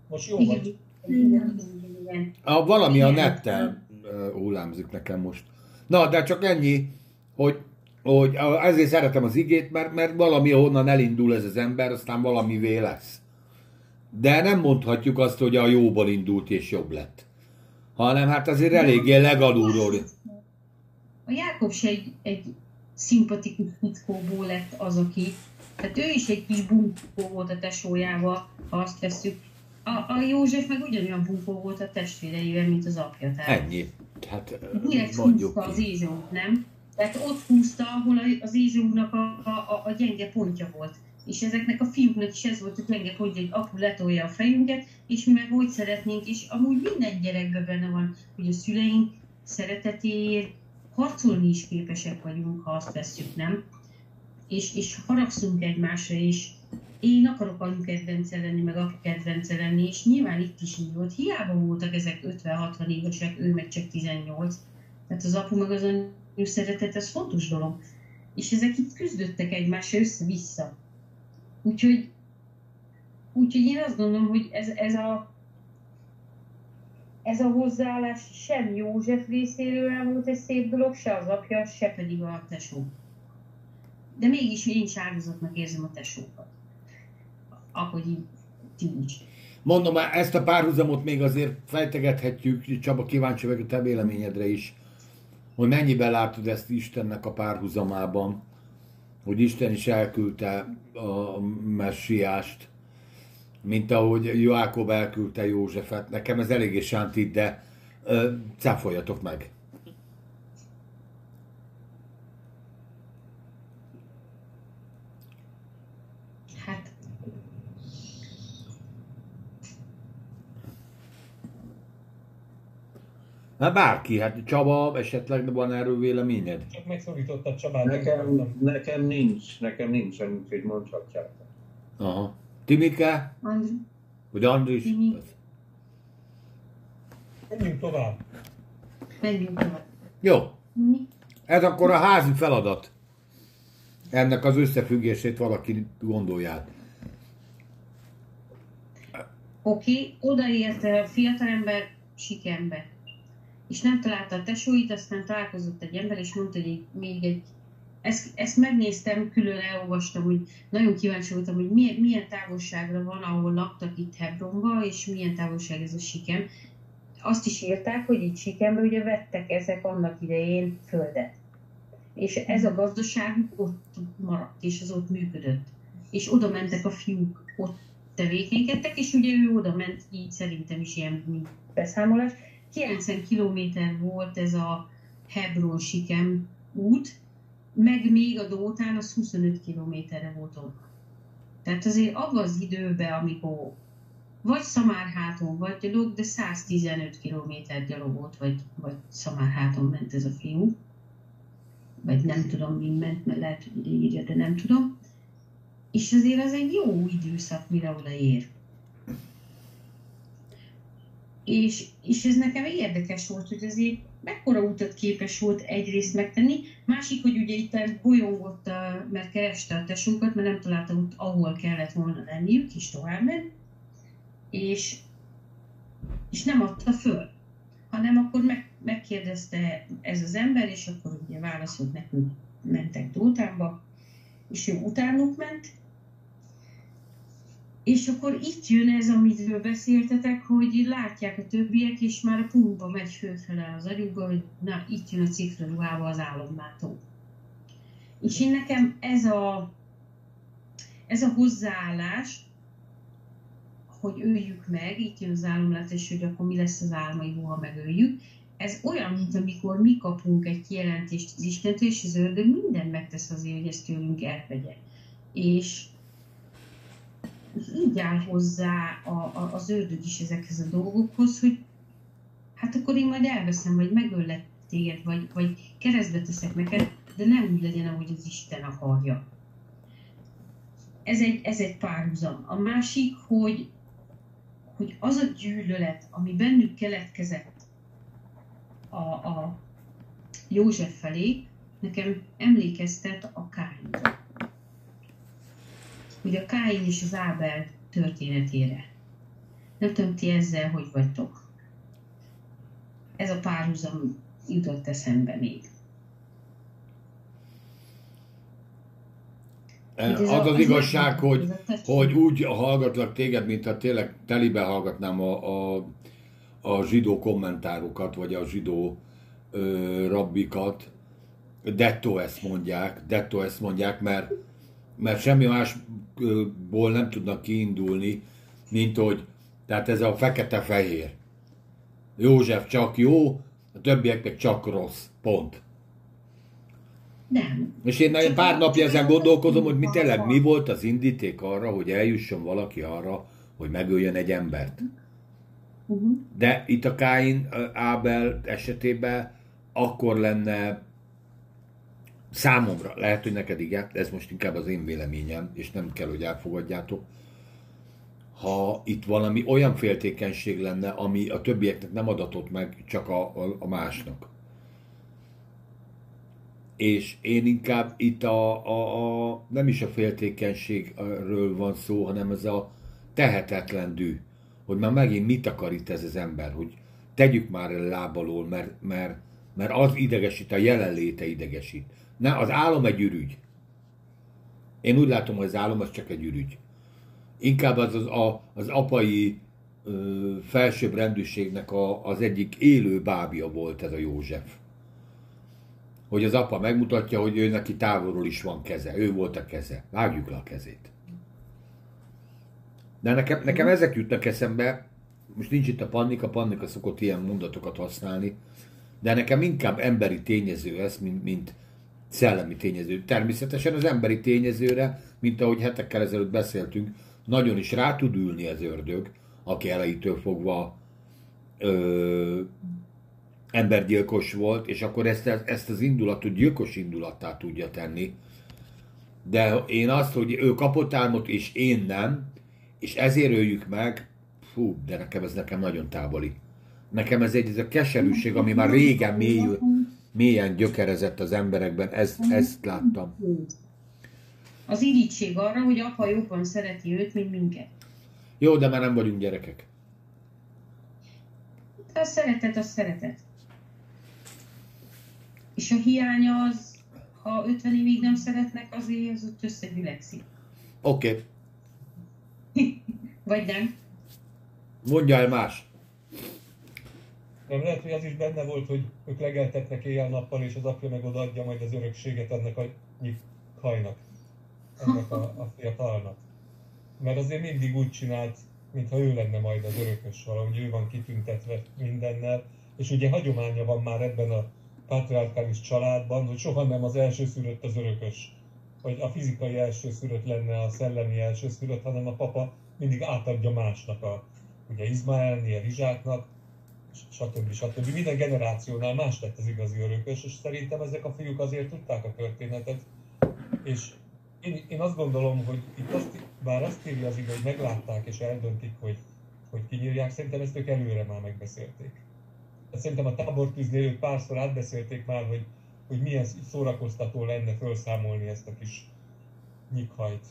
Most jó vagy. Igen. A, valami a Igen. nettel ö, hullámzik nekem most. Na, de csak ennyi, hogy, hogy a- ezért szeretem az igét, mert, mert valami honnan elindul ez az ember, aztán valamivé lesz. De nem mondhatjuk azt, hogy a jóból indult és jobb lett. Hanem hát azért eléggé legalulról. A Jákob se egy, egy szimpatikus fickóból lett az, aki. Tehát ő is egy kis bunkó volt a tesójával, ha azt veszük. A, a József meg ugyanolyan bunkó volt a testvéreivel, mint az apja. Tehát Ennyi. Hát direkt mondjuk húzta az ki. Ézsót, nem? Tehát ott húzta, ahol az Ézsónak a, a, a gyenge pontja volt. És ezeknek a fiúknak is ez volt a gyenge pontja, hogy apu letolja a fejünket, és mi meg hogy szeretnénk, és amúgy minden gyerekben benne van, hogy a szüleink szeretetéért harcolni is képesek vagyunk, ha azt vesszük, nem? És, és haragszunk egymásra, és én akarok anyu kedvence lenni, meg apu kedvence lenni, és nyilván itt is így volt. Hiába voltak ezek 50-60 évesek, ő meg csak 18. Tehát az apu meg az anyu szeretet, ez fontos dolog. És ezek itt küzdöttek egymással össze-vissza. Úgyhogy, úgyhogy én azt gondolom, hogy ez, ez a ez a hozzáállás sem József részéről nem volt egy szép dolog, se az apja, se pedig a tesó. De mégis én is áldozatnak érzem a tesókat. Ahogy így is. Mondom, ezt a párhuzamot még azért fejtegethetjük, Csaba, kíváncsi vagyok a te véleményedre is, hogy mennyiben látod ezt Istennek a párhuzamában, hogy Isten is elküldte a messiást, mint ahogy Jákob elküldte Józsefet. Nekem ez eléggé sántít, de ö, cáfoljatok meg. Hát Hát bárki, hát Csaba, esetleg van erről véleményed? Csak megszólítottad Csabát. Nekem, nekem nincs, nekem nincsen, úgyhogy mondhatjátok. Aha. Timike? Andri, Vagy Andris? Timi. Menjünk tovább. menjünk tovább. Jó, Mi? ez akkor a házi feladat. Ennek az összefüggését valaki gondolját. Oké, okay, odaért a fiatalember sikembe. És nem találta a tesóit, aztán találkozott egy ember, és mondta, hogy még egy... Ezt, ezt megnéztem, külön elolvastam, hogy nagyon kíváncsi voltam, hogy milyen, milyen távolságra van, ahol laktak itt Hebronba, és milyen távolság ez a sikem. Azt is írták, hogy itt sikembe ugye vettek ezek annak idején földet. És ez a gazdaság ott maradt, és az ott működött. És oda mentek a fiúk, ott tevékenykedtek, és ugye ő oda ment, így szerintem is ilyen beszámolás. 90 kilométer volt ez a Hebron-Sikem út, meg még a Dótán az 25 kilométerre volt onnan. Tehát azért abban az időben, amikor vagy Szamárháton vagy gyalog, de 115 kilométer gyalogolt, vagy, vagy Szamárháton ment ez a fiú. Vagy nem tudom, mi ment, mert lehet, hogy írja, de nem tudom. És azért az egy jó időszak, mire odaér. És, és ez nekem érdekes volt, hogy azért mekkora utat képes volt egyrészt megtenni, másik, hogy ugye itt bolyongott, mert kereste a tesókat, mert nem találta ott, ahol kellett volna lenniük, és tovább ment, és, és nem adta föl, hanem akkor meg, megkérdezte ez az ember, és akkor ugye válaszolt nekünk, mentek Dótánba, és ő utánuk ment, és akkor itt jön ez, amiről beszéltetek, hogy látják a többiek, és már a pumpba megy fölfele az agyukba, hogy na, itt jön a cifra ruhába az álomlátó. És én nekem ez a, ez a hozzáállás, hogy öljük meg, itt jön az álomlátás, hogy akkor mi lesz az álmaiból, ha megöljük. Ez olyan, mint amikor mi kapunk egy kijelentést az Istentől, és az ördög mindent megtesz azért, hogy ezt tőlünk elvegye. És így áll hozzá a, a, az ördög is ezekhez a dolgokhoz, hogy hát akkor én majd elveszem, vagy megöllek téged, vagy, vagy keresztbe teszek neked, de nem úgy legyen, ahogy az Isten akarja. Ez egy, ez egy párhuzam. A másik, hogy, hogy az a gyűlölet, ami bennük keletkezett a, a József felé, nekem emlékeztet a Káinra. Ugye a Káin és az Ábel történetére. Nem tudom, ti ezzel hogy vagytok. Ez a párhuzam jutott eszembe még. Az az igazság, hogy, hogy úgy hallgatlak téged, mintha tényleg telibe hallgatnám a, a, a zsidó kommentárokat, vagy a zsidó ö, rabbikat. Detto ezt mondják, detto ezt mondják, mert, mert semmi másból nem tudnak kiindulni, mint hogy, tehát ez a fekete-fehér. József csak jó, a többiek meg csak rossz. Pont. Nem. És én nagyon pár napja ezen gondolkozom, hogy mi tényleg mi volt az indíték arra, hogy eljusson valaki arra, hogy megöljön egy embert. Uh-huh. De itt a Káin Ábel esetében akkor lenne számomra, lehet, hogy neked igen, ez most inkább az én véleményem, és nem kell, hogy elfogadjátok, ha itt valami olyan féltékenység lenne, ami a többieknek nem adatott meg, csak a, a, a másnak. És én inkább itt a, a, a, nem is a féltékenységről van szó, hanem ez a tehetetlen dű, hogy már megint mit akar itt ez az ember, hogy tegyük már el lábalól, mert, mert, mert az idegesít, a jelenléte idegesít. Ne, az álom egy ürügy. Én úgy látom, hogy az álom az csak egy ürügy inkább az az, a, az apai ö, felsőbb rendűségnek a, az egyik élő bábja volt ez a József. Hogy az apa megmutatja, hogy ő neki távolról is van keze. Ő volt a keze. Vágjuk le a kezét. De nekem, nekem ezek jutnak eszembe, most nincs itt a Pannika, Pannika szokott ilyen mondatokat használni, de nekem inkább emberi tényező ez, mint, mint szellemi tényező. Természetesen az emberi tényezőre, mint ahogy hetekkel ezelőtt beszéltünk, nagyon is rá tud ülni az ördög, aki elejétől fogva ö, embergyilkos volt, és akkor ezt, ezt az indulatot gyilkos indulattá tudja tenni. De én azt, hogy ő kapott álmot, és én nem, és ezért öljük meg, fú, de nekem ez nekem nagyon távoli. Nekem ez egy ez a keserűség, ami már régen mély, mélyen gyökerezett az emberekben, ezt, ezt láttam az irítség arra, hogy apa jobban szereti őt, mint minket. Jó, de már nem vagyunk gyerekek. De a szeretet, a szeretet. És a hiány az, ha 50 évig nem szeretnek, azért az ott összegyülekszik. Oké. Okay. Vagy nem? Mondja el más. Nem lehet, hogy az is benne volt, hogy ők legeltetnek éjjel-nappal, és az apja meg odaadja majd az örökséget ennek a hajnak ennek a, a fiatalnak. Mert azért mindig úgy csinált, mintha ő lenne majd az örökös valahogy, ő van kitüntetve mindennel, és ugye hagyománya van már ebben a patriarkális családban, hogy soha nem az első szülött az örökös, vagy a fizikai első szülött lenne a szellemi első szülött, hanem a papa mindig átadja másnak, a, ugye Izmaelnél, Rizsáknak, stb. stb. Minden generációnál más lett az igazi örökös, és szerintem ezek a fiúk azért tudták a történetet, és én, én azt gondolom, hogy itt azt, bár azt írja az igaz, hogy meglátták és eldöntik, hogy, hogy kinyírják, szerintem ezt ők előre már megbeszélték. Tehát szerintem a tábortűznél ők párszor átbeszélték már, hogy, hogy milyen szórakoztató lenne felszámolni ezt a kis nyikhajt,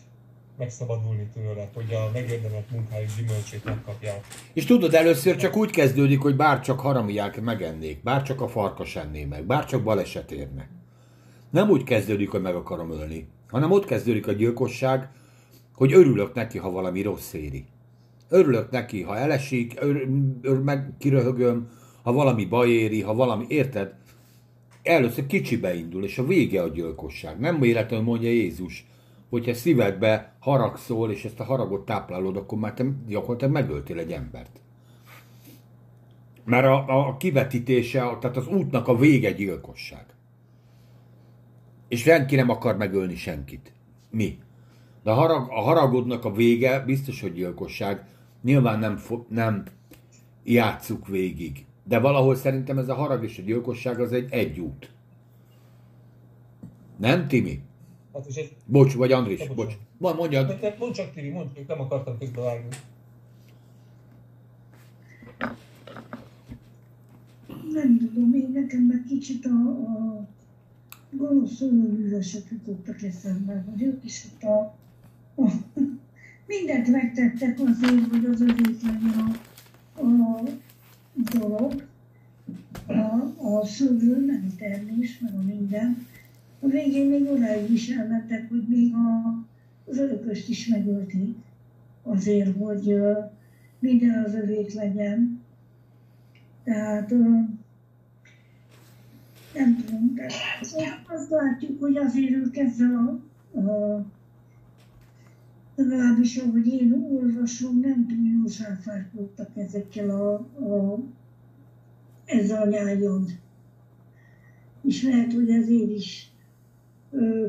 megszabadulni tőle, hogy a megérdemelt munkájuk gyümölcsét megkapják. És tudod, először csak úgy kezdődik, hogy bár csak haramiák megennék, bár csak a farkas enné meg, bár csak baleset érne. Nem úgy kezdődik, hogy meg akarom ölni hanem ott kezdődik a gyilkosság, hogy örülök neki, ha valami rossz éri. Örülök neki, ha elesik, ör, ör, meg kiröhögöm, ha valami baj éri, ha valami, érted? Először kicsibe indul, és a vége a gyilkosság. Nem véletlenül mondja Jézus, hogyha szívedbe haragszol, és ezt a haragot táplálod, akkor már te gyakorlatilag megöltél egy embert. Mert a, a kivetítése, tehát az útnak a vége gyilkosság. És senki nem akar megölni senkit. Mi? De a, harag, a haragodnak a vége biztos, hogy gyilkosság. Nyilván nem, nem játsszuk végig. De valahol szerintem ez a harag és a gyilkosság az egy egy út. Nem, Timi? Hát és ez... Bocs, vagy Andris, ja, bocs. bocs. Mondjad. Mondd csak, Timi, mondd, nem akartam közbevágni. Nem tudom, én nekem meg kicsit a, a gonosz művesek jutottak eszembe, hogy ők is ott a, a mindent megtettek azért, hogy az övék legyen a, a dolog, a, a szövő, meg a termés, meg a minden. A végén még odáig is elmentek, hogy még a, az örököst is megölték azért, hogy minden az övék legyen. Tehát nem tudom, de azt látjuk, hogy azért ők ezzel a, a legalábbis ahogy én olvasom, nem túl jól sáfárkodtak ezekkel a, a ezzel a nyájon. És lehet, hogy ezért is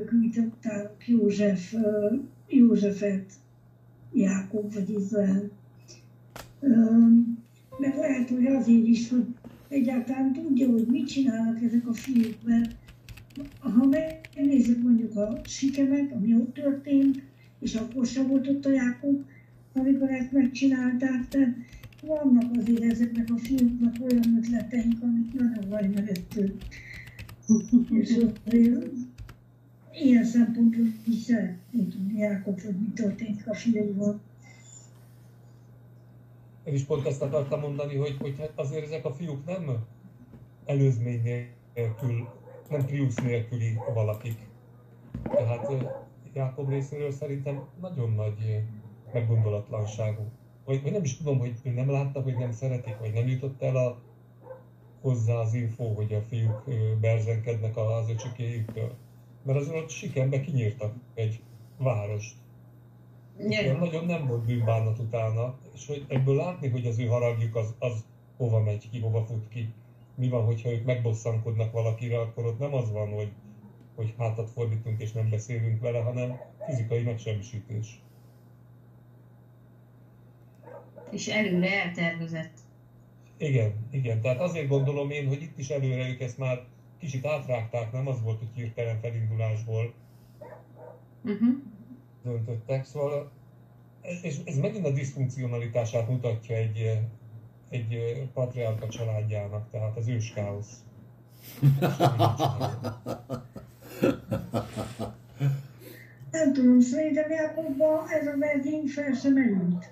küldtek József, ö, Józsefet, Jákob vagy Izrael. Mert lehet, hogy azért is, hogy egyáltalán tudja, hogy mit csinálnak ezek a fiúk, mert ha megnézzük mondjuk a sikemet, ami ott történt, és akkor sem volt ott a Jákob, amikor ezt megcsinálták, de vannak azért ezeknek a fiúknak olyan ötleteink, amik nagyon vajmeresztő. és azért ilyen szempontból is szeretném tudni Jákob, hogy mi történik a fiúval. Én is pont ezt akartam mondani, hogy, hogy hát azért ezek a fiúk nem előzmény nélkül, nem triusz nélküli valakik. Tehát Jákob részéről szerintem nagyon nagy meggondolatlanságú. Vagy, vagy nem is tudom, hogy nem látta, hogy nem szeretik, vagy nem jutott el a, hozzá az info, hogy a fiúk berzenkednek az öcsikéjüktől. Mert azon ott sikerbe kinyírtak egy várost. Igen, nagyon nem volt bűnbánat utána, és hogy ebből látni, hogy az ő haragjuk az, az hova megy ki, hova fut ki. Mi van, hogyha ők megbosszankodnak valakire, akkor ott nem az van, hogy, hogy hátat fordítunk és nem beszélünk vele, hanem fizikai megsemmisítés. És előre eltervezett. Igen, igen. Tehát azért gondolom én, hogy itt is előre ők ezt már kicsit átrágták, nem az volt, hogy hirtelen felindulásból uh-huh. döntöttek. Szóval ez, és ez megint a diszfunkcionalitását mutatja egy, egy patriárka családjának, tehát az őskáosz. Nem tudom, szerintem Jakobban ez a vergény fel sem elült.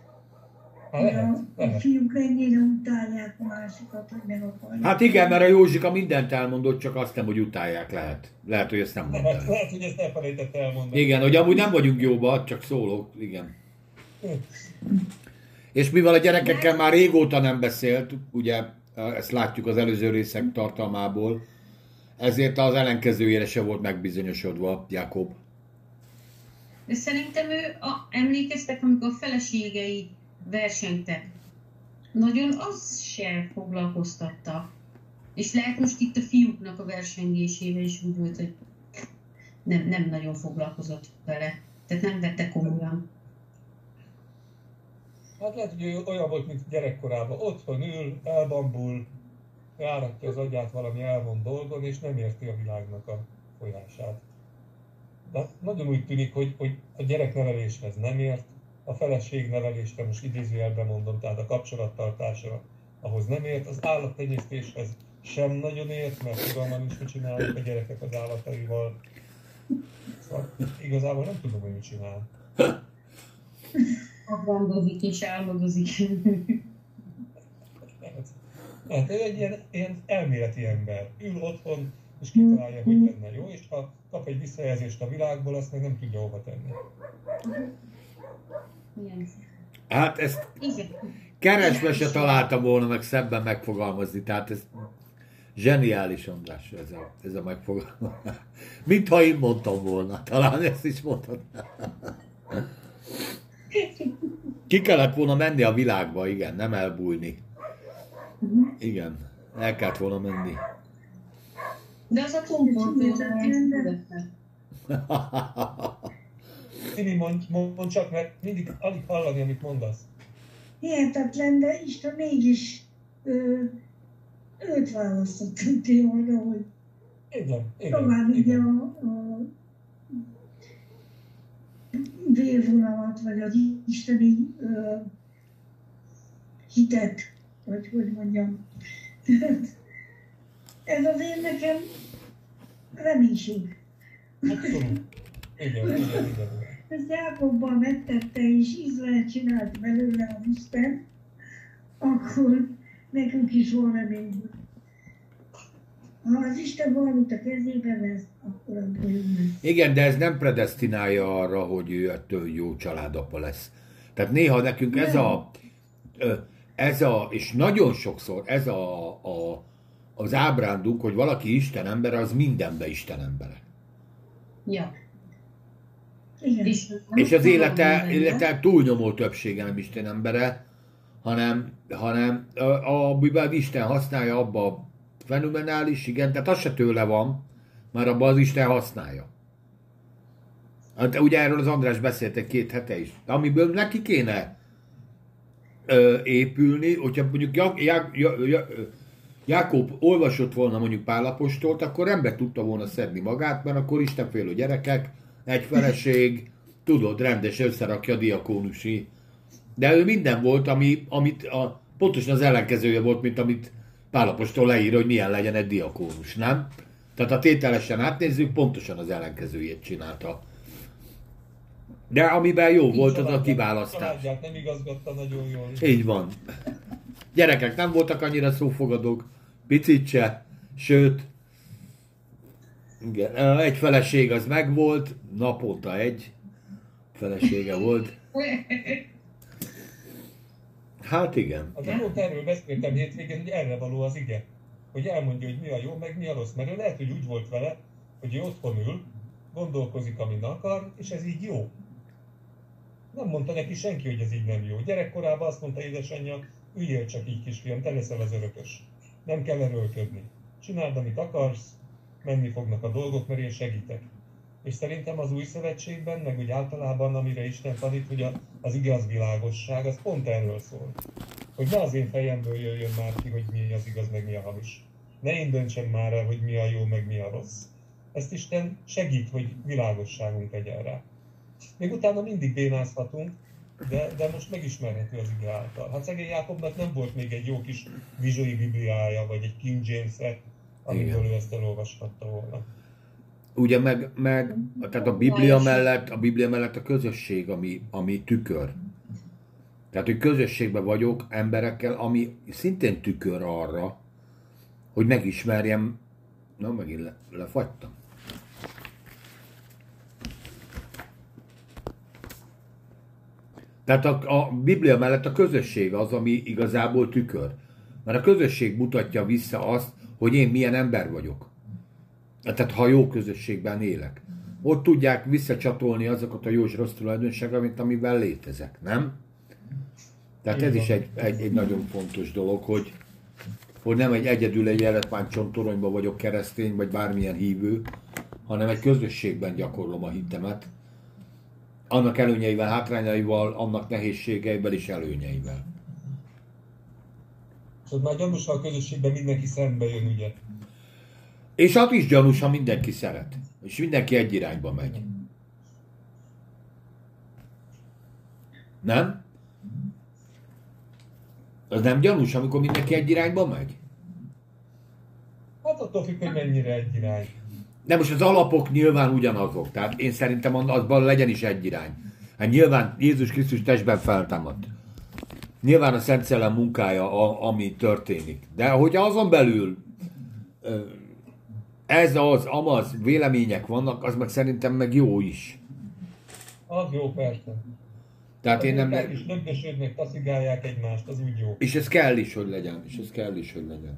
Lehet, a, a fiúk ennyire utálják a másikat, hogy meg akarják. Hát igen, mert a Józsika mindent elmondott, csak azt nem, hogy utálják lehet. Lehet, hogy ezt nem mondta. Lehet, lehet, hogy ezt elfelejtett elmondani. Igen, hogy amúgy nem vagyunk jóba, csak szólok, igen. És mivel a gyerekekkel már régóta nem beszélt, ugye ezt látjuk az előző részek tartalmából, ezért az ellenkezőjére se volt megbizonyosodva Jakob. De szerintem ő, a, emlékeztek, amikor a feleségei versenytek. Nagyon az se foglalkoztatta. És lehet most itt a fiúknak a versengésével is úgy volt, hogy nem, nem nagyon foglalkozott vele. Tehát nem vette komolyan. Hát lehet, hogy olyan volt, mint gyerekkorában. Otthon ül, elbambul, járatja az agyát valami elmond dolgon, és nem érti a világnak a folyását. De nagyon úgy tűnik, hogy, hogy a gyerekneveléshez nem ért, a feleség nevelésre, most idézőjelben mondom, tehát a kapcsolattartásra, ahhoz nem ért, az állattenyésztéshez sem nagyon ért, mert fogalmam is, mit csinálnak a gyerekek az állataival. Szóval igazából nem tudom, hogy mit csinál. Agrandozik és álmodozik. Hát ő egy ilyen, ilyen elméleti ember. Ül otthon, és kitalálja, hogy lenne jó, és ha kap egy visszajelzést a világból, azt meg nem tudja hova tenni. Hát ezt keresve se találtam volna meg szebben megfogalmazni, tehát ez Zseniális András ez a, ez a megfogalmazás. Mintha én mondtam volna, talán ezt is mondhatnám. Ki kellett volna menni a világba, igen, nem elbújni. Igen, el kellett volna menni. De az a kompot Timi, mond, mond csak, mert mindig alig hallani, amit mondasz. Hihetetlen, de Isten mégis ö, őt választottam témára, hogy Igen, igen, tovább ugye igen. a, a vérvonalat, vagy az isteni ö, hitet, vagy hogy mondjam. Ez azért nekem reménység. Abszolút. Igen, igen, igen. Ezt Jákobban megtette, és Izrael csinált belőle az Isten, akkor nekünk is van reményünk. Ha az Isten valamit a kezébe vesz, akkor abból jó lesz. Igen, de ez nem predestinálja arra, hogy ő ettől jó családapa lesz. Tehát néha nekünk ez a, ez a, és nagyon sokszor ez a, a, az ábrándunk, hogy valaki Isten embere, az mindenbe Isten embere. Ja. Igen. És, És az élete, élete túlnyomó többsége nem Isten embere, hanem, hanem a, a Bibel Isten használja abba a fenomenális, igen, tehát az se tőle van, már abban az Isten használja. Hát ugye erről az András beszélt egy két hete is. Amiből neki kéne ö, épülni, hogyha mondjuk Jak, Jak, Jak, Jak, Jákob olvasott volna mondjuk Pálapostolt, akkor ember tudta volna szedni magát, mert akkor istenfélő gyerekek, egy feleség, tudod, rendes összerakja a diakónusi. De ő minden volt, ami, amit a, pontosan az ellenkezője volt, mint amit Pálapostól leír, hogy milyen legyen egy diakónus, nem? Tehát ha tételesen átnézzük, pontosan az ellenkezőjét csinálta. De amiben jó volt, az a kiválasztás. Családját nem igazgatta nagyon jól. Így van. Gyerekek nem voltak annyira szófogadók, picit se, sőt, igen, egy feleség az megvolt, naponta egy felesége volt. Hát igen. Az előtt erről beszéltem hétvégén, hogy erre való az ige. Hogy elmondja, hogy mi a jó, meg mi a rossz. Mert ő lehet, hogy úgy volt vele, hogy ő otthon ül, gondolkozik, amin akar, és ez így jó. Nem mondta neki senki, hogy ez így nem jó. Gyerekkorában azt mondta édesanyja, üljél csak így kisfiam, te leszel az örökös. Nem kell erőlködni. Csináld, amit akarsz, menni fognak a dolgok, mert én segítek. És szerintem az új szövetségben, meg úgy általában, amire Isten tanít, hogy az igaz világosság, az pont erről szól. Hogy ne az én fejemből jöjjön már ki, hogy mi az igaz, meg mi a hamis. Ne én döntsem már el, hogy mi a jó, meg mi a rossz. Ezt Isten segít, hogy világosságunk legyen rá. Még utána mindig bénázhatunk, de, de most megismerhető az ige által. Hát szegény Jákobnak nem volt még egy jó kis vizsói bibliája, vagy egy King James-e, amiből Igen. ő ezt elolvashatta volna. Ugye meg, meg tehát a Biblia mellett, a Biblia mellett a közösség, ami, ami tükör. Tehát, hogy közösségben vagyok emberekkel, ami szintén tükör arra, hogy megismerjem, na megint le, lefagytam. Tehát a, a Biblia mellett a közösség az, ami igazából tükör. Mert a közösség mutatja vissza azt, hogy én milyen ember vagyok. Tehát ha jó közösségben élek. Ott tudják visszacsatolni azokat a jó és rossz tulajdonságokat, mint amivel létezek, nem? Tehát ez is egy, egy, egy nagyon fontos dolog, hogy, hogy nem egy egyedül egy eletmánycsontoronyban vagyok keresztény, vagy bármilyen hívő, hanem egy közösségben gyakorlom a hitemet. Annak előnyeivel, hátrányaival, annak nehézségeivel és előnyeivel. És ott már gyanús, ha a közösségben mindenki szembe jön, ugye? És az is gyanús, ha mindenki szeret. És mindenki egy irányba megy. Nem? Az nem gyanús, amikor mindenki egy irányba megy? Hát attól függ, hogy mennyire egy irány. De most az alapok nyilván ugyanazok. Tehát én szerintem azban legyen is egy irány. Hát nyilván Jézus Krisztus testben feltámadt. Nyilván a Szent Szellem munkája, a, ami történik. De hogy azon belül ez az, amaz vélemények vannak, az meg szerintem meg jó is. Az jó, persze. Tehát én nem... El is lögdösödnek, taszigálják egymást, az úgy jó. És ez kell is, hogy legyen. És ez kell is, hogy legyen.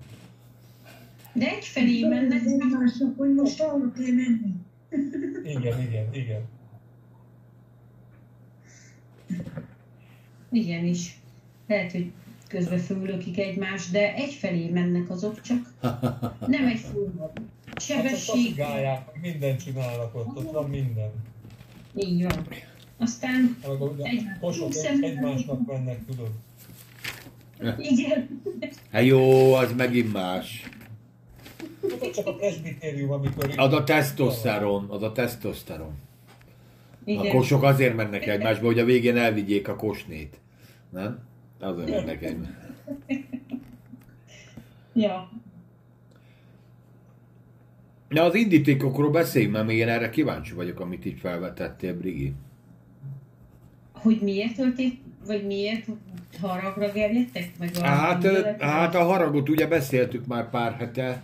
De egyfelé mennek, Egymásnak, hogy most arra kell menni. Igen, igen, igen. igen is. Lehet, hogy közbe fölökik egymást, de egyfelé mennek azok csak. Nem egy. Hát csak Sebesség. meg mindent csinálnak ott, ott van minden. Így van. Aztán, Egy- kosok egy, egymásnak mennek, tudod. igen. Hát jó, az megint más. Tudod, csak a presbitérium, amikor... Az a tesztoszteron, az a tesztoszteron. A igen. kosok azért mennek egymásba, hogy a végén elvigyék a kosnét. Nem? Azért mennek egymásba. Ja. Na az indítékokról beszéljünk, mert még én erre kíváncsi vagyok, amit így felvetettél, Brigi. Hogy miért tölték, vagy miért haragra gerjedtek? Meg a Hát, hát a haragot ugye beszéltük már pár hete,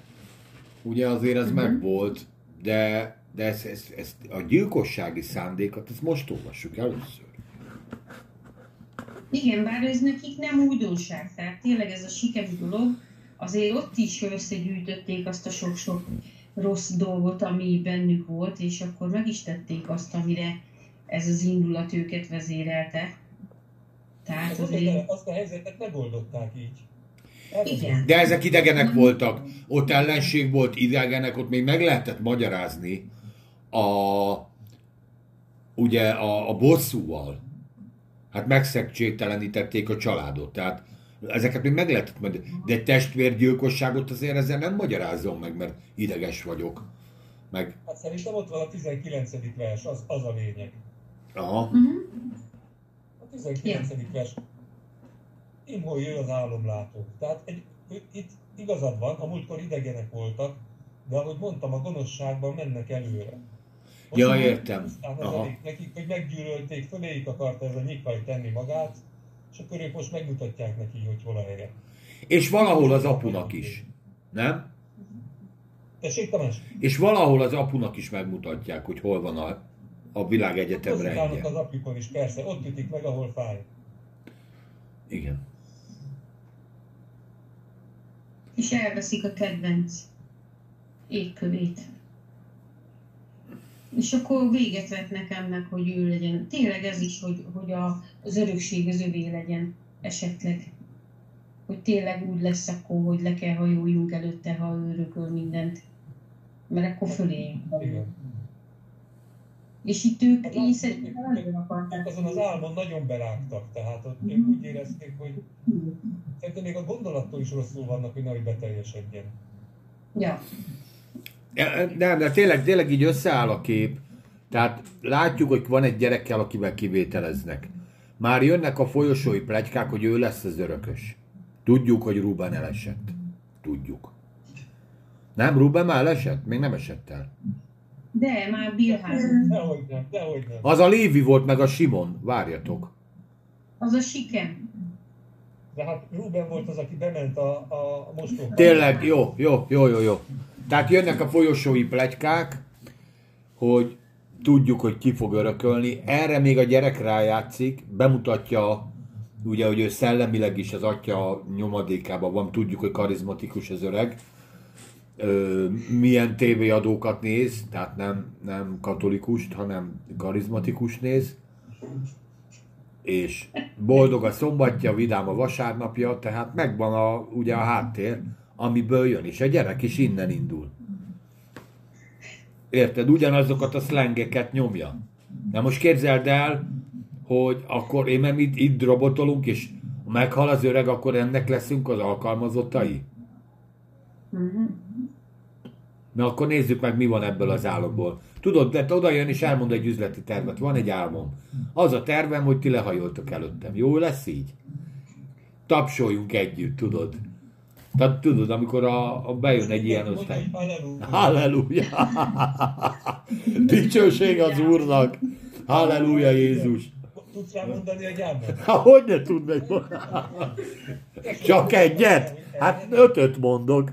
ugye azért ez Mhm. megvolt, de, de ezt, ezt, ezt, a gyilkossági szándékot, ezt most olvassuk először. Igen, bár ez nekik nem újdonság, tehát tényleg ez a sikemi dolog, azért ott is összegyűjtötték azt a sok-sok rossz dolgot, ami bennük volt, és akkor meg is tették azt, amire ez az indulat őket vezérelte. Tehát Az, az, azért... azt a helyzetet megoldották így. Igen. De ezek idegenek voltak, ott ellenség volt, idegenek, ott még meg lehetett magyarázni a, ugye a, a bosszúval. Hát megszegcsételenítették a családot, tehát ezeket még meg lehetett majd, de egy testvérgyilkosságot azért ezzel nem magyarázom meg, mert ideges vagyok. Meg, Hát szerintem ott van a 19. vers, az, az a lényeg. aha, Uh-huh. A 19. vers. Imhol jön az álomlátó. Tehát egy, itt igazad van, a múltkor idegenek voltak, de ahogy mondtam, a gonoszságban mennek előre. Ja, értem. pusztán az elég nekik, hogy meggyűlölték, föléjük akarta ez a nyikai tenni magát, és akkor ők most megmutatják neki, hogy hol a helye. és valahol az apunak is, nem? Tessék, Tamás? És valahol az apunak is megmutatják, hogy hol van a, a világegyetem rendje. az apjukon is, persze, ott ütik meg, ahol fáj. Igen. És elveszik a kedvenc égkövét. És akkor véget vetnek ennek, hogy ő legyen. Tényleg ez is, hogy, hogy a, az örökség az övé legyen esetleg. Hogy tényleg úgy lesz akkor, hogy le kell hajóljunk előtte, ha ő örököl mindent. Mert akkor fölé. Igen. És itt ők Hát látszik, szerintem nagyon Ők akarták. azon az álmon nagyon berágtak, tehát ott ők úgy érezték, hogy szerintem még a gondolattól is rosszul vannak, hogy nehogy beteljesedjen. Ja. Nem, de tényleg, tényleg így összeáll a kép. Tehát látjuk, hogy van egy gyerekkel, akivel kivételeznek. Már jönnek a folyosói plegykák, hogy ő lesz az örökös. Tudjuk, hogy Ruben elesett. Tudjuk. Nem, Ruben már elesett? Még nem esett el. De már Bilházon. Dehogy nem, dehogy nem. Az a Lévi volt, meg a Simon. Várjatok. Az a sikem. De hát Ruben volt az, aki bement a, a mostóba. Tényleg, jó, jó, jó, jó, jó. Tehát jönnek a folyosói plegykák, hogy tudjuk, hogy ki fog örökölni. Erre még a gyerek rájátszik, bemutatja, ugye, hogy ő szellemileg is az atya nyomadékában van, tudjuk, hogy karizmatikus az öreg. Ö, milyen tévéadókat néz, tehát nem, nem katolikust, hanem karizmatikus néz. És boldog a szombatja, vidám a vasárnapja, tehát megvan a, ugye a háttér, amiből jön, és a gyerek is innen indul. Érted? Ugyanazokat a szlengeket nyomja. Na most képzeld el, hogy akkor én nem itt, itt robotolunk, és ha meghal az öreg, akkor ennek leszünk az alkalmazottai? Na akkor nézzük meg, mi van ebből az álomból. Tudod, de oda jön és elmond egy üzleti tervet. Van egy álmom. Az a tervem, hogy ti lehajoltok előttem. Jó lesz így? Tapsoljunk együtt, tudod? Tehát tudod, amikor a, a bejön egy ilyen osztály. Halleluja. Dicsőség az Úrnak! Halleluja Jézus! Tudsz rá mondani egy álmot? Ha hogy ne tudnék Csak egyet? Hát ötöt mondok.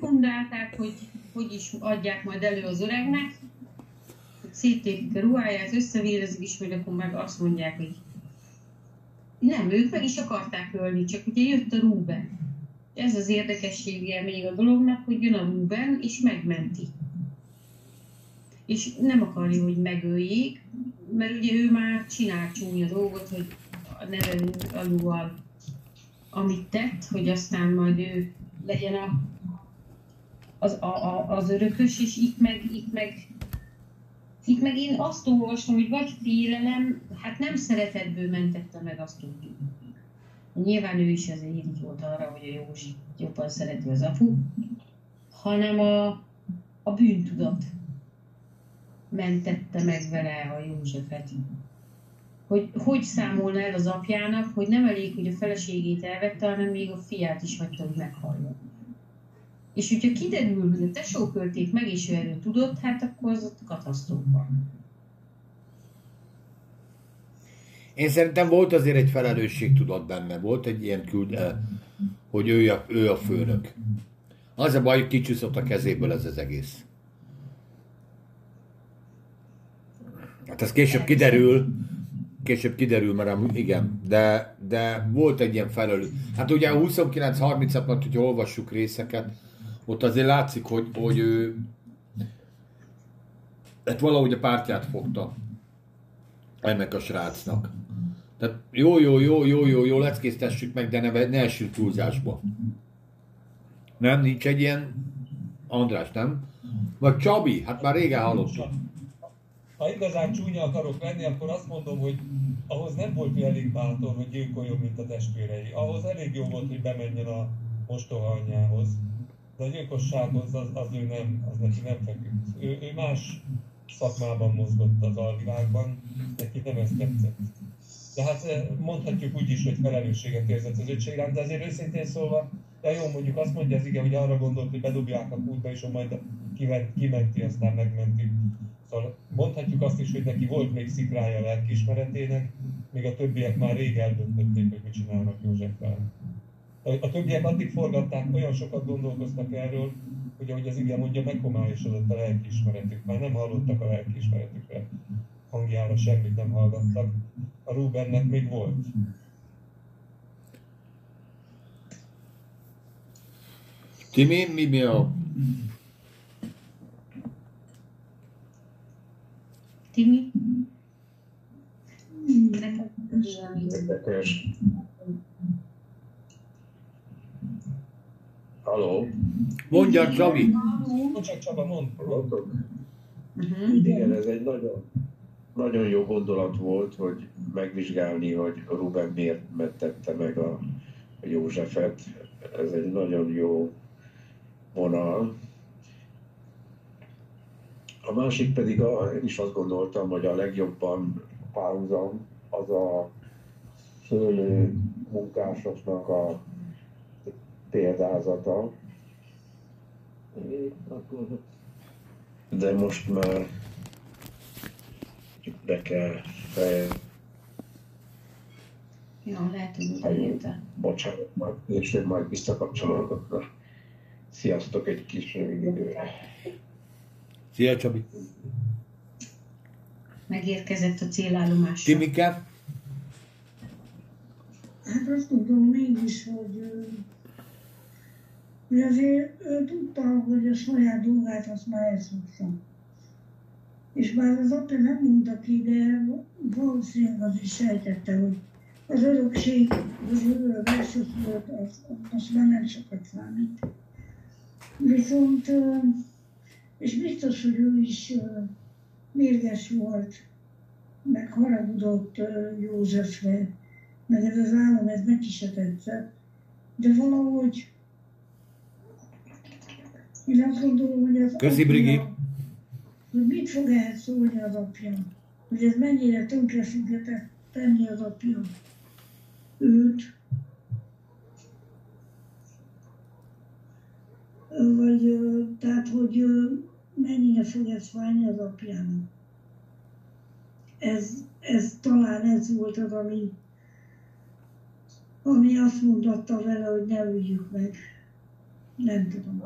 Gondolták, hogy hogy is adják majd elő az öregnek. Széttépik a ruháját, összevérezik, és majd akkor meg azt mondják, hogy nem, ők meg is akarták ölni, csak ugye jött a Ruben. Ez az érdekessége még a dolognak, hogy jön a Ruben, és megmenti. És nem akarja, hogy megöljék, mert ugye ő már csinál csúnya dolgot, hogy a nevelő alúval amit tett, hogy aztán majd ő legyen a, az, a, a, az örökös, és itt meg, itt meg itt meg én azt olvastam, hogy vagy félelem, hát nem szeretetből mentette meg azt tudjuk. Nyilván ő is azért így volt arra, hogy a Józsi jobban szereti az apu, hanem a, a bűntudat mentette meg vele a Józsefet. Hogy hogy számolna el az apjának, hogy nem elég, hogy a feleségét elvette, hanem még a fiát is hagyta, hogy meghalljon. És hogyha kiderül, hogy a tesókölték meg, és erről tudott, hát akkor az ott katasztrófa. Én szerintem volt azért egy felelősség tudat benne, volt egy ilyen küld, eh, hogy ő a, ő a főnök. Az a baj, hogy kicsúszott a kezéből ez az egész. Hát ez később kiderül, később kiderül, mert igen, de, de volt egy ilyen felelő. Hát ugye a 29-30 at hogyha olvassuk részeket, ott azért látszik, hogy, hogy ő hát valahogy a pártját fogta ennek a srácnak. Tehát jó, jó, jó, jó, jó, jó, leckésztessük meg, de ne, ne essünk túlzásba. Nem, nincs egy ilyen András, nem? Vagy Csabi, hát már régen hallottam. Ha igazán csúnya akarok lenni, akkor azt mondom, hogy ahhoz nem volt elég bátor, hogy gyilkoljon, mint a testvérei. Ahhoz elég jó volt, hogy bemenjen a mostoha anyjához de a gyilkossághoz az, az ő nem, az neki nem feküdt. Ő, ő más szakmában mozgott az alvilágban, neki nem ez tetszett. De hát eh, mondhatjuk úgy is, hogy felelősséget érzett az öcsé iránt, de azért őszintén szólva, de jó, mondjuk azt mondja az igen, hogy arra gondolt, hogy bedobják a kútba, és majd kiment, kimenti, aztán megmenti. Szóval mondhatjuk azt is, hogy neki volt még szikrája a lelkiismeretének, még a többiek már rég eldöntötték, hogy mit csinálnak Józseffel. A többiek addig forgatták, olyan sokat gondolkoztak erről, hogy ahogy az igen mondja, meghomályosodott a lelkiismeretük. Már nem hallottak a lelkiismeretükre hangjára, semmit nem hallgattak. A Rubennek még volt. Timi, mi mi a... Timi? Érdekes. Halló? Mondja, Csabi. Csak Csaba, mondd. Hallottok? Uh-huh. Igen, ez egy nagyon, nagyon jó gondolat volt, hogy megvizsgálni, hogy Ruben miért mentette meg a, a Józsefet. Ez egy nagyon jó vonal. A másik pedig, a, én is azt gondoltam, hogy a legjobban párhuzam az a szőlő munkásoknak a példázata. De most már be kell fejezni. Ja, lehet, hogy. Bocsánat, majd később majd visszakapcsolódok. Sziasztok egy kis rövid időre. Szia, Csabi. Megérkezett a célállomásra. Timike? Hát azt tudom mégis, hogy, hogy azért ő tudta, hogy a saját dolgát azt már elszokta. És bár az apja nem mondta ki, de valószínűleg az is sejtette, hogy az örökség, az örök elsőszülött, az, az már nem sokat számít. Viszont, és biztos, hogy ő is mérges volt, meg haragudott Józsefre, meg ez az állam, ez neki se tetszett. De valahogy én azt gondolom, hogy az Köszi, Brigi. hogy mit fog ehhez szólni az apja, hogy ez mennyire tönkre fogja tenni az apja őt, vagy tehát, hogy mennyire fog ez fájni az apjának. Ez, ez talán ez volt az, ami, ami azt mondatta vele, hogy ne üljük meg. Nem tudom.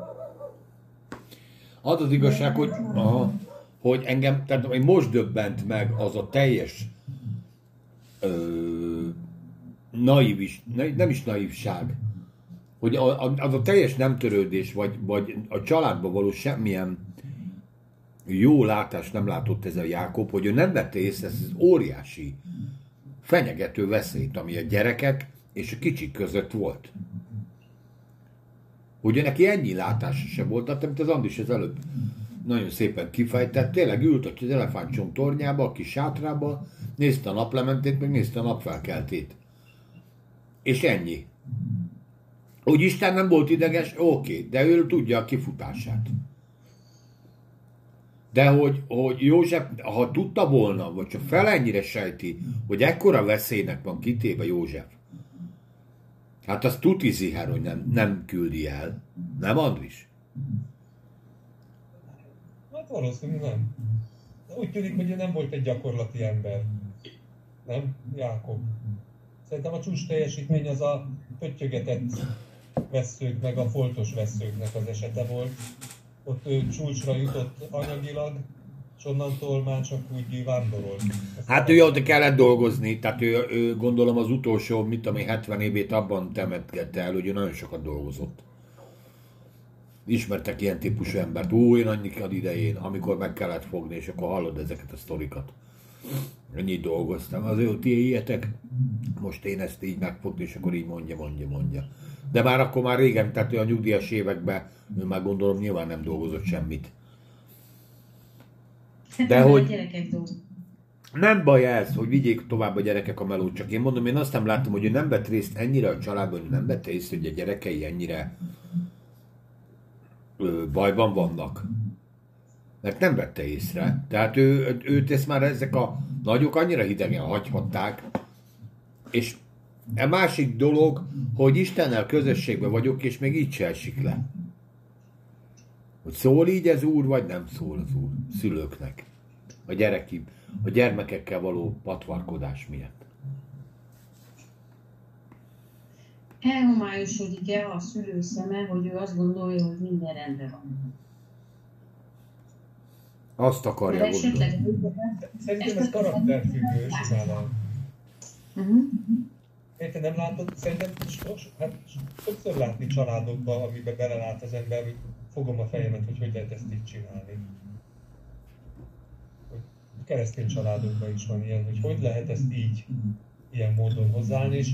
Az az igazság, hogy, aha, hogy engem, tehát hogy most döbbent meg az a teljes ö, naív is, nem is naívság, hogy az a teljes nem törődés, vagy, vagy a családban való semmilyen jó látást nem látott ez a Jákob, hogy ő nem vette észre ezt az óriási fenyegető veszélyt, ami a gyerekek és a kicsik között volt. Ugye neki ennyi látása se volt, amit az Andis az előbb nagyon szépen kifejtett, tényleg ült az elefántcsont tornyába, a kis sátrába, nézte a naplementét, meg nézte a napfelkeltét. És ennyi. Hogy Isten nem volt ideges, oké, de ő tudja a kifutását. De hogy, hogy József, ha tudta volna, vagy csak fel ennyire sejti, hogy ekkora veszélynek van kitéve József, hát az tuti ziher, hogy nem, nem küldi el. Nem, Andris? Hát valószínűleg nem. Úgy tűnik, hogy ő nem volt egy gyakorlati ember. Nem, Jákob? Szerintem a csúcs teljesítmény az a pöttyögetett veszők, meg a foltos veszőknek az esete volt. Ott ő csúcsra jutott anyagilag, és onnantól már csak úgy vándorolt. Hát ő ott kellett dolgozni, tehát ő, ő gondolom az utolsó, mit tudom 70 évét abban temetgette el, hogy ő nagyon sokat dolgozott. Ismertek ilyen típusú embert, ó, én annyi idején, amikor meg kellett fogni, és akkor hallod ezeket a sztorikat. Ennyit dolgoztam, az ő ti éljetek, most én ezt így megfogni, és akkor így mondja, mondja, mondja. De már akkor már régen, tehát a nyugdíjas években, ő már gondolom nyilván nem dolgozott semmit. De hogy- A gyerekek. Nem baj ez, hogy vigyék tovább a gyerekek a melót, csak én mondom, én azt nem láttam, hogy ő nem vett részt ennyire a családban, nem vette észre, hogy a gyerekei ennyire ö, bajban vannak. Mert nem vette észre. Tehát ő, őt ezt már ezek a nagyok annyira hidegen hagyhatták, és a másik dolog, hogy Istennel közösségben vagyok, és még így se esik le. Hogy szól így ez úr, vagy nem szól az úr szülőknek. A gyereki, a gyermekekkel való patvarkodás miatt. Elhomályosodik-e a szülő szeme, hogy ő azt gondolja, hogy minden rendben van. Azt akarja Mert gondolni. esetleg... Szerintem ez karakterfüggő simán. Uh-huh. Érted, nem látod? Szerintem sos, hát sokszor látni családokban, amiben belelát az ember, hogy fogom a fejemet, hogy hogy lehet ezt így csinálni. Keresztény családokban is van ilyen, hogy hogy lehet ezt így, ilyen módon hozzáállni, és,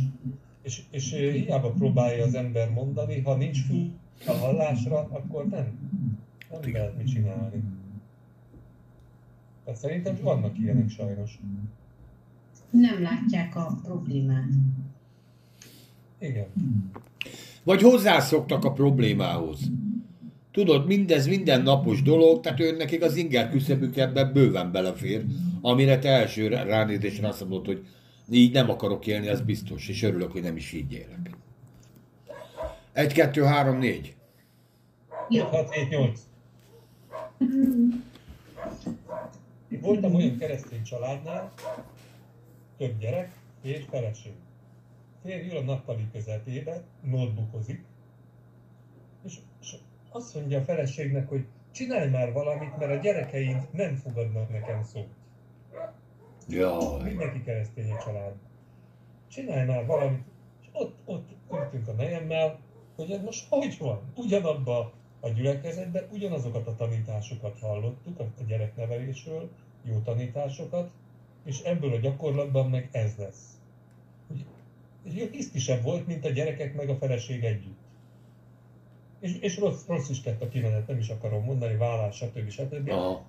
és, és hiába próbálja az ember mondani, ha nincs fül a hallásra, akkor nem, nem lehet mit csinálni. Tehát szerintem vannak ilyenek sajnos. Nem látják a problémát. Igen. Vagy hozzászoktak a problémához. Tudod, mindez minden napos dolog, tehát ő nekik az inger küszöbük ebben bőven belefér, amire te első ránézésre azt mondod, hogy így nem akarok élni, az biztos, és örülök, hogy nem is így élek. 1, 2, 3, 4. 6, 7, 8. Voltam olyan keresztény családnál, több gyerek, és feleség. Férj ül a nappali közepébe, notebookozik, azt mondja a feleségnek, hogy csinálj már valamit, mert a gyerekeid nem fogadnak nekem szót. Jaj. Mindenki keresztény a család. Csinálj már valamit. És ott, ott ültünk a nejemmel, hogy ez most hogy van? Ugyanabba a gyülekezetben ugyanazokat a tanításokat hallottuk a gyereknevelésről, jó tanításokat, és ebből a gyakorlatban meg ez lesz. Hogy hogy hisztisebb volt, mint a gyerekek meg a feleség együtt. És, és rossz, rossz is tett a kimenet, nem is akarom mondani, vállás, stb. stb. Aha.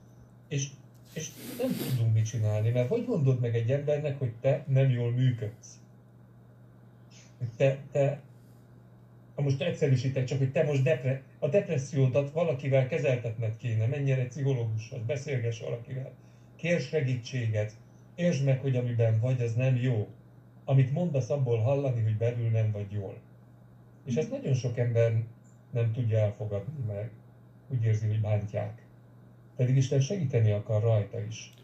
És, és nem tudunk mit csinálni, mert hogy mondod meg egy embernek, hogy te nem jól működsz? Hogy te, te, ha most egyszerűsítek, csak hogy te most depre, a depressziódat valakivel kezeltetned kéne, menj el egy pszichológushoz, beszélgess valakivel, kér segítséget, értsd meg, hogy amiben vagy, az nem jó. Amit mondasz, abból hallani, hogy belül nem vagy jól. És ezt nagyon sok ember nem tudja elfogadni, mert úgy érzi, hogy bántják. Pedig Isten segíteni akar rajta is.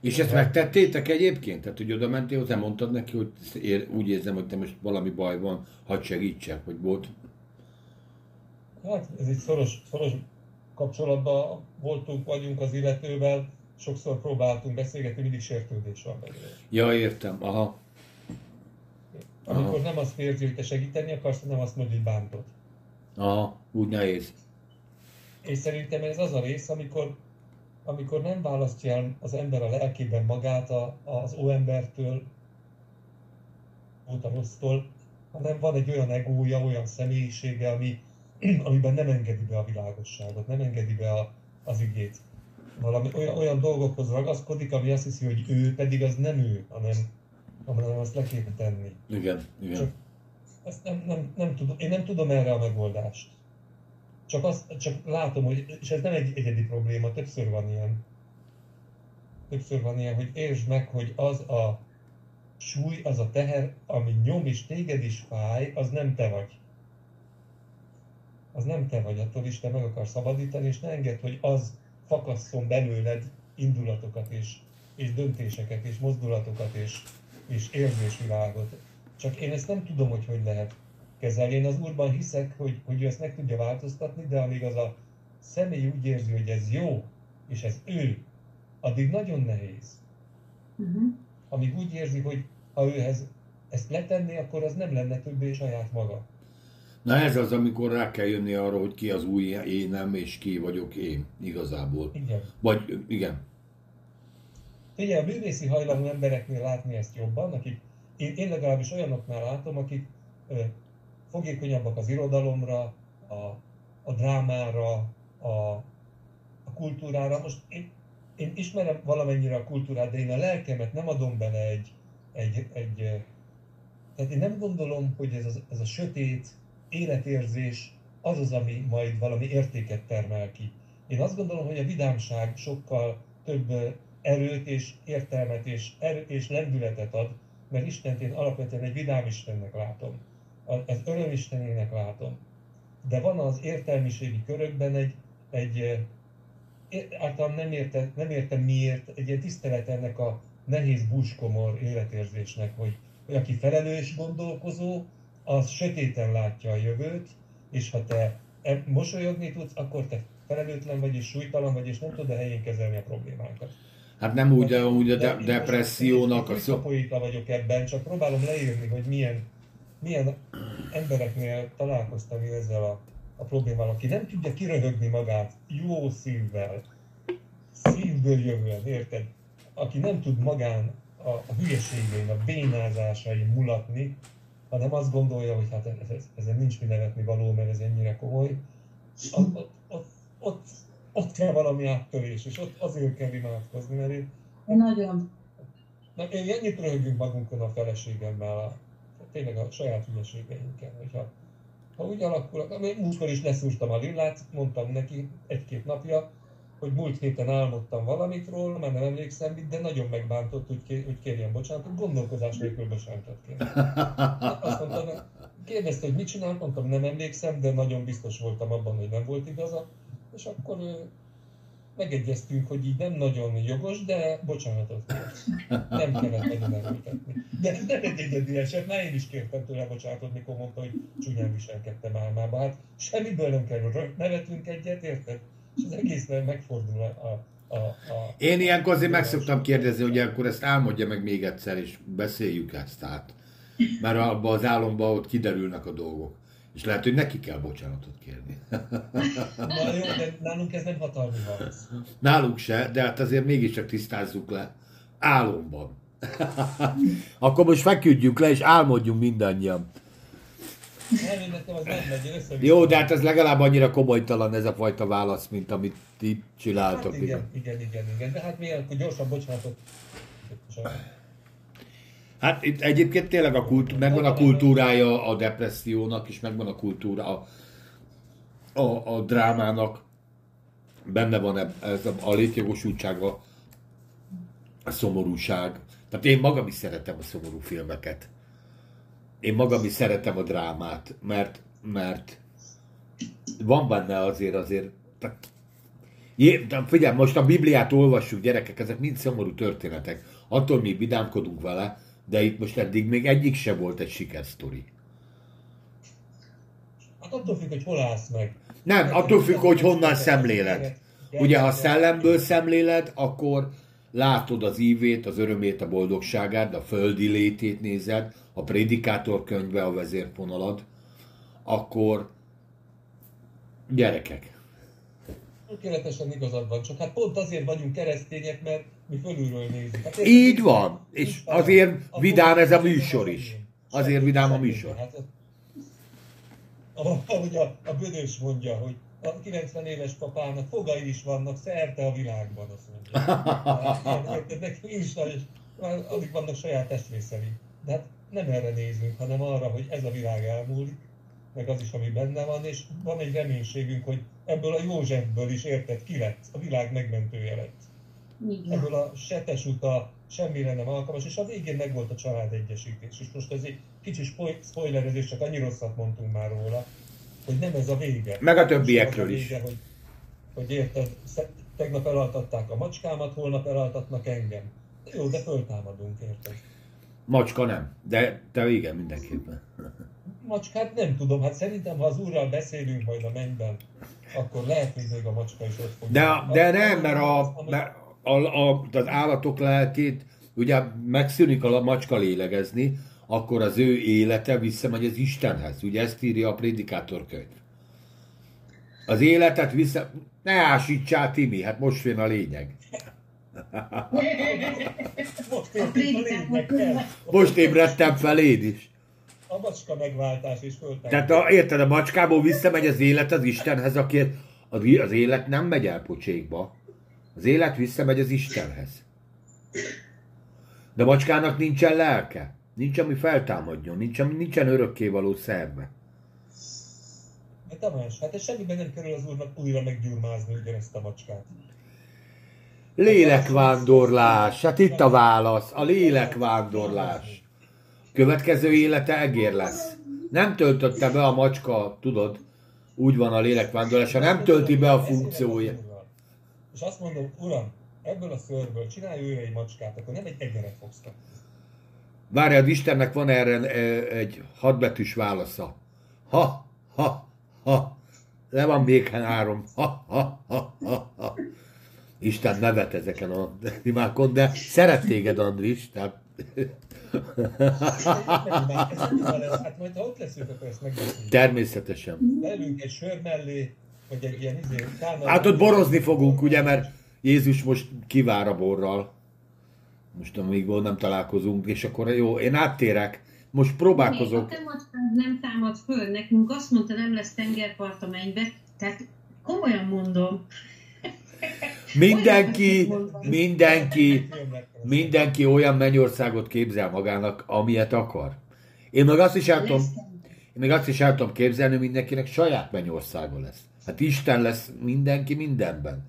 És ezt megtettétek egyébként? Tehát, hogy oda mentél hozzá, mondtad neki, hogy ér, úgy érzem, hogy te most valami baj van, hadd segítsek, hogy volt. Hát ez egy szoros, szoros kapcsolatban voltunk, vagyunk az illetővel, sokszor próbáltunk beszélgetni, mindig sértődés van belőle. Ja, értem, aha. Amikor nem azt érzi, hogy te segíteni akarsz, hanem azt mondja, hogy bántod. Aha, úgy nehéz. És szerintem ez az a rész, amikor, amikor nem választja el az ember a lelkében magát a, az óembertől, a rossztól, hanem van egy olyan egója, olyan személyisége, ami, amiben nem engedi be a világosságot, nem engedi be a, az igét. Valami olyan, olyan dolgokhoz ragaszkodik, ami azt hiszi, hogy ő, pedig az nem ő, hanem, hanem azt le kéne tenni. Igen, igen. Csak ezt nem, nem, nem tudom, én nem tudom erre a megoldást. Csak, azt, csak látom, hogy, és ez nem egy egyedi probléma, többször van ilyen. Többször van ilyen, hogy értsd meg, hogy az a súly, az a teher, ami nyom és téged is fáj, az nem te vagy. Az nem te vagy, attól is te meg akar szabadítani, és ne engedd, hogy az fakasszon belőled indulatokat és, és döntéseket és mozdulatokat és, és érzésvilágot. Csak én ezt nem tudom, hogy hogy lehet kezelni. Én az úrban hiszek, hogy, hogy ő ezt meg tudja változtatni, de amíg az a személy úgy érzi, hogy ez jó, és ez ő, addig nagyon nehéz. Uh-huh. Amíg úgy érzi, hogy ha őhez ezt letenné, akkor az nem lenne többé saját maga. Na ez az, amikor rá kell jönni arra, hogy ki az új énem, és ki vagyok én, igazából. Igen. Vagy, igen. Ugye a művészi hajlamú embereknél látni ezt jobban, akik, én, én legalábbis olyanoknál látom, akik ö, fogékonyabbak az irodalomra, a, a drámára, a, a kultúrára. Most én, én ismerem valamennyire a kultúrát, de én a lelkemet nem adom bele egy, egy, egy tehát én nem gondolom, hogy ez, az, ez a sötét életérzés az az, ami majd valami értéket termel ki. Én azt gondolom, hogy a vidámság sokkal több erőt és értelmet és, erőt és lendületet ad, mert Istent én alapvetően egy vidám Istennek látom. Az örömistenének látom. De van az értelmiségi körökben egy, egy általán nem, érte, nem értem miért, egy ilyen tisztelet ennek a nehéz búskomor életérzésnek, hogy, hogy aki felelős gondolkozó, az sötéten látja a jövőt, és ha te mosolyogni tudsz, akkor te felelőtlen vagy és súlytalan vagy, és nem tudod a helyén kezelni a problémákat. Hát nem úgy, de úgy a de, depressziónak a szó. Én vagyok ebben, csak próbálom leírni, hogy milyen, milyen embereknél találkoztam ezzel a, a problémával, aki nem tudja kiröhögni magát jó szívvel, szívből jövően, érted? Aki nem tud magán a, a hülyeségein, a bénázásain mulatni, hanem azt gondolja, hogy hát ez, ez, ezen nincs mi nevetni való, mert ez ennyire komoly, ott, ott, ott, ott, kell valami áttörés, és ott azért kell imádkozni, mert én... Nagyon. Na, én ennyit röhögünk magunkon a feleségemmel, a, tényleg a saját hülyeségeinken, hogyha ha úgy alakul, múltkor is leszúrtam a lillát, mondtam neki egy-két napja, hogy múlt héten álmodtam valamit róla, már nem emlékszem mit, de nagyon megbántott, hogy, kér, hogy kérjen bocsánatot, gondolkozás nélkül bocsánatot. Hát azt mondtam, kérdezte, hogy mit csinál, mondtam, nem emlékszem, de nagyon biztos voltam abban, hogy nem volt igaza, és akkor megegyeztünk, hogy így nem nagyon jogos, de bocsánatot kért. Nem kellett nagyon erőltetni. De ez nem egy egyedi eset, mert én is kértem tőle bocsánatot, mikor mondta, hogy csúnyán viselkedtem álmába. Hát semmiből nem kerül, nevetünk egyet, érted? és az egész megfordul a, a, a, Én ilyenkor azért meg szoktam kérdezni, hogy akkor ezt álmodja meg még egyszer, és beszéljük ezt át. Mert abban az álomban ott kiderülnek a dolgok. És lehet, hogy neki kell bocsánatot kérni. Na jó, de nálunk ez nem hatalmi harc. Nálunk se, de hát azért mégiscsak tisztázzuk le. Álomban. Akkor most feküdjünk le, és álmodjunk mindannyian. Jó, de hát ez legalább annyira komolytalan ez a fajta válasz, mint amit ti csináltok. Hát igen, igen, igen, igen, de hát mi akkor gyorsan bocsánatot. Hát itt egyébként tényleg a kultúra, megvan a kultúrája a depressziónak, és megvan a kultúra a, a, a drámának. Benne van ez a, a létjogosultsága, a szomorúság. Tehát én magam is szeretem a szomorú filmeket én magam is szeretem a drámát, mert, mert van benne azért azért, tehát, jé, figyelj, most a Bibliát olvassuk, gyerekek, ezek mind szomorú történetek. Attól mi vidámkodunk vele, de itt most eddig még egyik se volt egy sikersztori. Hát attól függ, hogy hol állsz meg. Nem, attól függ, hogy honnan szemlélet. Ugye, ha szellemből szemléled, akkor látod az ívét, az örömét, a boldogságát, a földi létét nézed, a prédikátor könyve a vezérfonalad, akkor gyerekek. Tökéletesen igazad van, csak hát pont azért vagyunk keresztények, mert. Hát Így van, és azért vidám ez a műsor is. Azért vidám a műsor. Hát, ahogy a, a Bödös mondja, hogy a 90 éves papának fogai is vannak szerte a világban, azt mondja. Érted, neki is, és alig vannak saját testrészei. De hát nem erre nézünk, hanem arra, hogy ez a világ elmúlik, meg az is, ami benne van, és van egy reménységünk, hogy ebből a Józsefből is érted, ki lett, a világ megmentője lett. Igen. Ebből a setes uta semmire nem alkalmas, és a végén meg volt a család egyesítés. És most ez egy kicsi spoil- spoilerezés, csak annyi rosszat mondtunk már róla, hogy nem ez a vége. Meg a többiekről is. vége, Hogy, hogy érted, tegnap elaltatták a macskámat, holnap elaltatnak engem. Jó, de föltámadunk, érted? Macska nem, de te igen, mindenképpen. Macskát nem tudom, hát szerintem, ha az úrral beszélünk majd a mennyben, akkor lehet, hogy még a macska is ott fog. De, de nem, mert, a, mert a, a, az állatok lelkét, ugye megszűnik a macska lélegezni, akkor az ő élete visszamegy az Istenhez. Ugye ezt írja a prédikátor könyv. Az életet vissza... Ne ásítsál, Timi, hát most jön a lényeg. Most ébredtem fel én is. A macska megváltás és föltámadás. Tehát a, érted, a macskából visszamegy az élet az Istenhez, aki az, az élet nem megy el pocsékba. Az élet visszamegy az Istenhez. De a macskának nincsen lelke. Nincs, ami feltámadjon. Nincs, ami nincsen örökkévaló szerve. Hát Tamás, hát ez semmiben nem kerül az úrnak újra meggyurmázni ugyanezt a macskát. Lélekvándorlás. Hát itt a válasz. A lélekvándorlás. Következő élete egér lesz. Nem töltötte be a macska, tudod, úgy van a lélekvándorlás, ha nem tölti be a funkciója. És azt mondom, uram, ebből a szörből csinálj újra egy macskát, akkor nem egy egeret fogsz kapni. Várjad, Istennek van erre e, egy hatbetűs válasza. Ha, ha, ha. Le van még három. Ha, ha, ha, ha, ha. Isten nevet ezeken a imákon, de szeret téged, Andris. Tehát... Hát majd ha ott leszünk, akkor ezt megbeszéljük. Természetesen. Leülünk egy sör mellé, vagy egy ilyen izé, kánal- Hát ott borozni fogunk, ugye, mert Jézus most kivár a borral. Most amíg nem találkozunk, és akkor jó, én áttérek. Most Még a próbálkozok. te nem támad föl, nekünk azt mondta, nem lesz tengerpart a mennybe, tehát komolyan mondom, Mindenki, mindenki, mindenki olyan mennyországot képzel magának, amilyet akar. Én meg azt is el tudom, én meg azt is el tudom képzelni, hogy mindenkinek saját mennyországa lesz. Hát Isten lesz mindenki mindenben.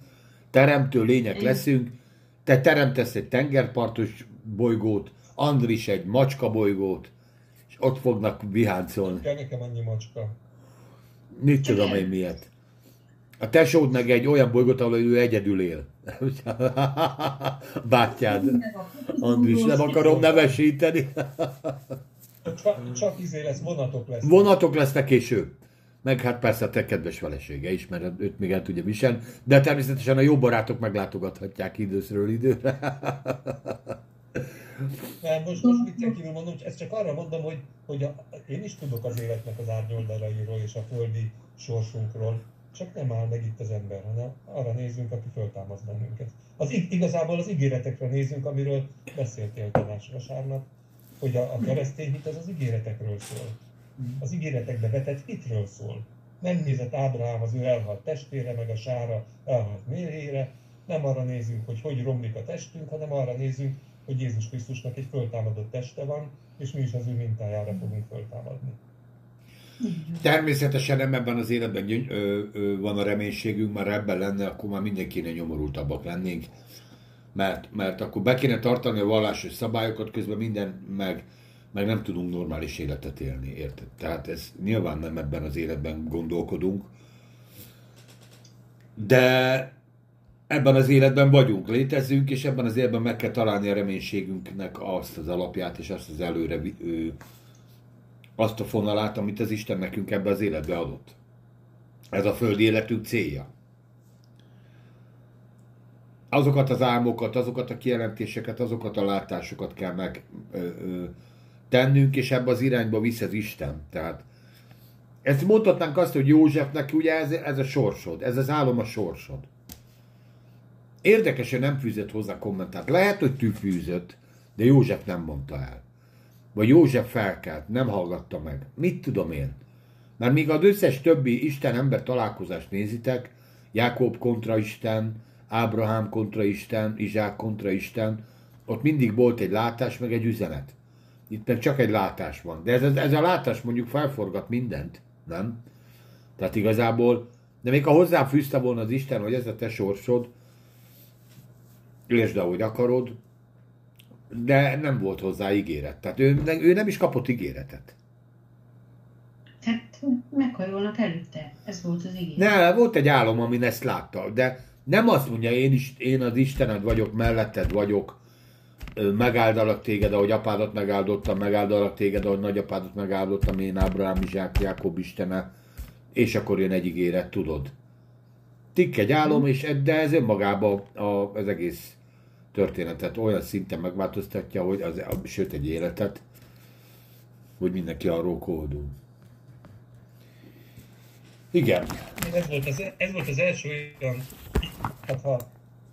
Teremtő lények leszünk. Te teremtesz egy tengerpartos bolygót, Andris egy macska bolygót, és ott fognak viháncolni. Kell nekem annyi macska. Mit tudom én miért. A tesód meg egy olyan bolygót, ahol ő egyedül él. Bátyád. Andris, nem akarom nevesíteni. Csak, csak izé lesz, vonatok lesz. Vonatok lesznek és ő. Meg hát persze a te kedves felesége is, mert őt még el tudja viselni, de természetesen a jó barátok meglátogathatják időszről időre. Nem, most, most viccen kívül mondom, ezt csak arra mondom, hogy, hogy a, én is tudok az életnek az árnyoldalairól és a földi sorsunkról, csak nem áll meg itt az ember, hanem arra nézünk, aki föltámaszt bennünket. Az, ig- igazából az ígéretekre nézünk, amiről beszéltél Tamás vasárnap, hogy a, a keresztény hit az az ígéretekről szól. Az ígéretekbe vetett hitről szól. Nem nézett Ábrahám az ő elhalt testére, meg a sára elhalt méhére, nem arra nézünk, hogy hogy romlik a testünk, hanem arra nézünk, hogy Jézus Krisztusnak egy föltámadott teste van, és mi is az ő mintájára fogunk föltámadni. Természetesen nem ebben az életben gyöny- ö, ö, van a reménységünk, mert ebben lenne, akkor már mindenkinek nyomorultabbak lennénk. Mert, mert akkor be kéne tartani a vallásos szabályokat, közben minden meg, meg nem tudunk normális életet élni, érted? Tehát ez nyilván nem ebben az életben gondolkodunk, de ebben az életben vagyunk, létezünk, és ebben az életben meg kell találni a reménységünknek azt az alapját, és azt az előre ö, azt a fonalát, amit az Isten nekünk ebbe az életbe adott. Ez a földi életünk célja. azokat az álmokat, azokat a kijelentéseket, azokat a látásokat kell meg ö, ö, tennünk, és ebbe az irányba visz az Isten. Tehát ezt mondhatnánk azt, hogy Józsefnek ugye ez, ez a sorsod, ez az álom a sorsod. Érdekesen nem fűzött hozzá kommentát. Lehet, hogy tű fűzött, de József nem mondta el. Vagy József felkelt, nem hallgatta meg. Mit tudom én? Mert míg az összes többi Isten-ember találkozást nézitek, Jákob kontra Isten, Ábrahám kontra Isten, Izsák kontra Isten, ott mindig volt egy látás, meg egy üzenet. Itt meg csak egy látás van. De ez, ez a látás mondjuk felforgat mindent, nem? Tehát igazából, de még ha hozzáfűzte volna az Isten, hogy ez a te sorsod, Lésd, ahogy akarod, de nem volt hozzá ígéret. Tehát ő, ő nem is kapott ígéretet. Hát meghajolnak előtte. Ez volt az ígéret. Ne, volt egy álom, amin ezt látta, de nem azt mondja, én, is, én az Istened vagyok, melletted vagyok, megáldalak téged, ahogy apádat megáldottam, megáldalak téged, ahogy nagyapádat megáldottam, én Ábrahám, Izsák, Jákob Istene, és akkor jön egy ígéret, tudod. Tikk egy álom, és de ez önmagában a, az egész történetet olyan szinten megváltoztatja, hogy az, sőt egy életet, hogy mindenki arról kódul. Igen. Ez volt az, ez volt az első olyan, hát ha,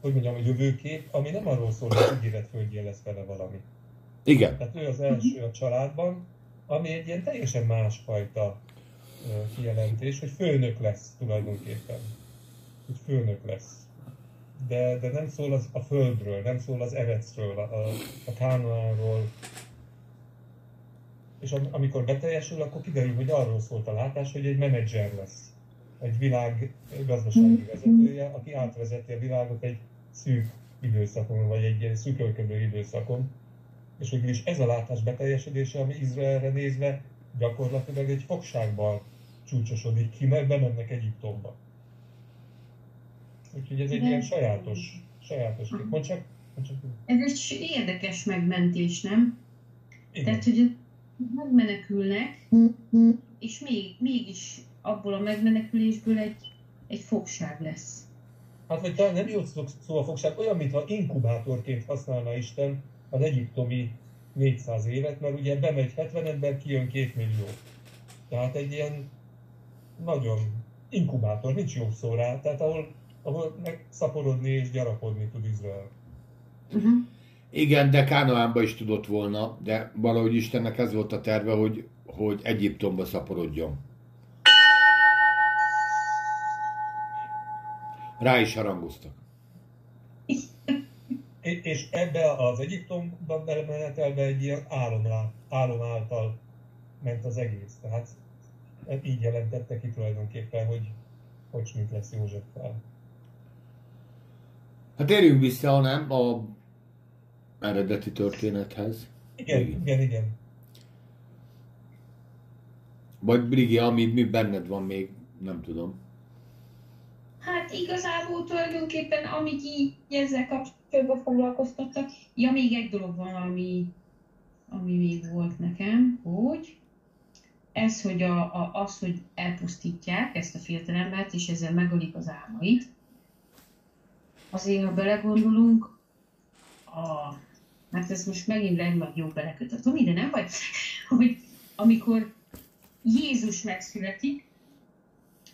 hogy mondjam, a jövőkép, ami nem arról szól, hogy ígéret földjén lesz vele valami. Igen. Tehát ő az első a családban, ami egy ilyen teljesen másfajta kijelentés, hogy főnök lesz tulajdonképpen. Hogy főnök lesz de, de nem szól az a földről, nem szól az Erecről, a, a Kánoánról. És am, amikor beteljesül, akkor kiderül, hogy arról szólt a látás, hogy egy menedzser lesz. Egy világ gazdasági vezetője, aki átvezeti a világot egy szűk időszakon, vagy egy szűkölködő időszakon. És végül is ez a látás beteljesedése, ami Izraelre nézve gyakorlatilag egy fogságban csúcsosodik ki, mert bemennek Egyiptomba. Úgyhogy ez egy ilyen sajátos, sajátos kép. Mondd csak, mondd csak. Ez egy érdekes megmentés, nem? Igen. Tehát, hogy megmenekülnek, és még, mégis abból a megmenekülésből egy, egy fogság lesz. Hát vagy talán nem jó szó a fogság, olyan, mintha inkubátorként használna Isten az egyiptomi 400 évet, mert ugye bemegy 70 ember, kijön 2 millió. Tehát egy ilyen nagyon inkubátor, nincs jó szó rá, tehát ahol ahol meg szaporodni és gyarapodni tud Izrael. Uh-huh. Igen, de Kánoánba is tudott volna, de valahogy Istennek ez volt a terve, hogy, hogy Egyiptomba szaporodjon. Rá is harangoztak. És ebbe az Egyiptomban belemenetelve egy ilyen álom, álom által ment az egész. Tehát így jelentette ki tulajdonképpen, hogy hogy mit lesz Józseffel. Hát térjünk vissza, hanem a eredeti történethez. Igen, igen, igen. igen. Vagy Brigi, ami mi benned van még, nem tudom. Hát igazából tulajdonképpen, amik így ezzel kapcsolatban foglalkoztattak, ja, még egy dolog van, ami, ami még volt nekem, hogy ez, hogy a, a, az, hogy elpusztítják ezt a fiatalembert, és ezzel megölik az álmait, azért, ha belegondolunk, a, mert ez most megint lehet jó belekötöttem, ide nem vagy, hogy amikor Jézus megszületik,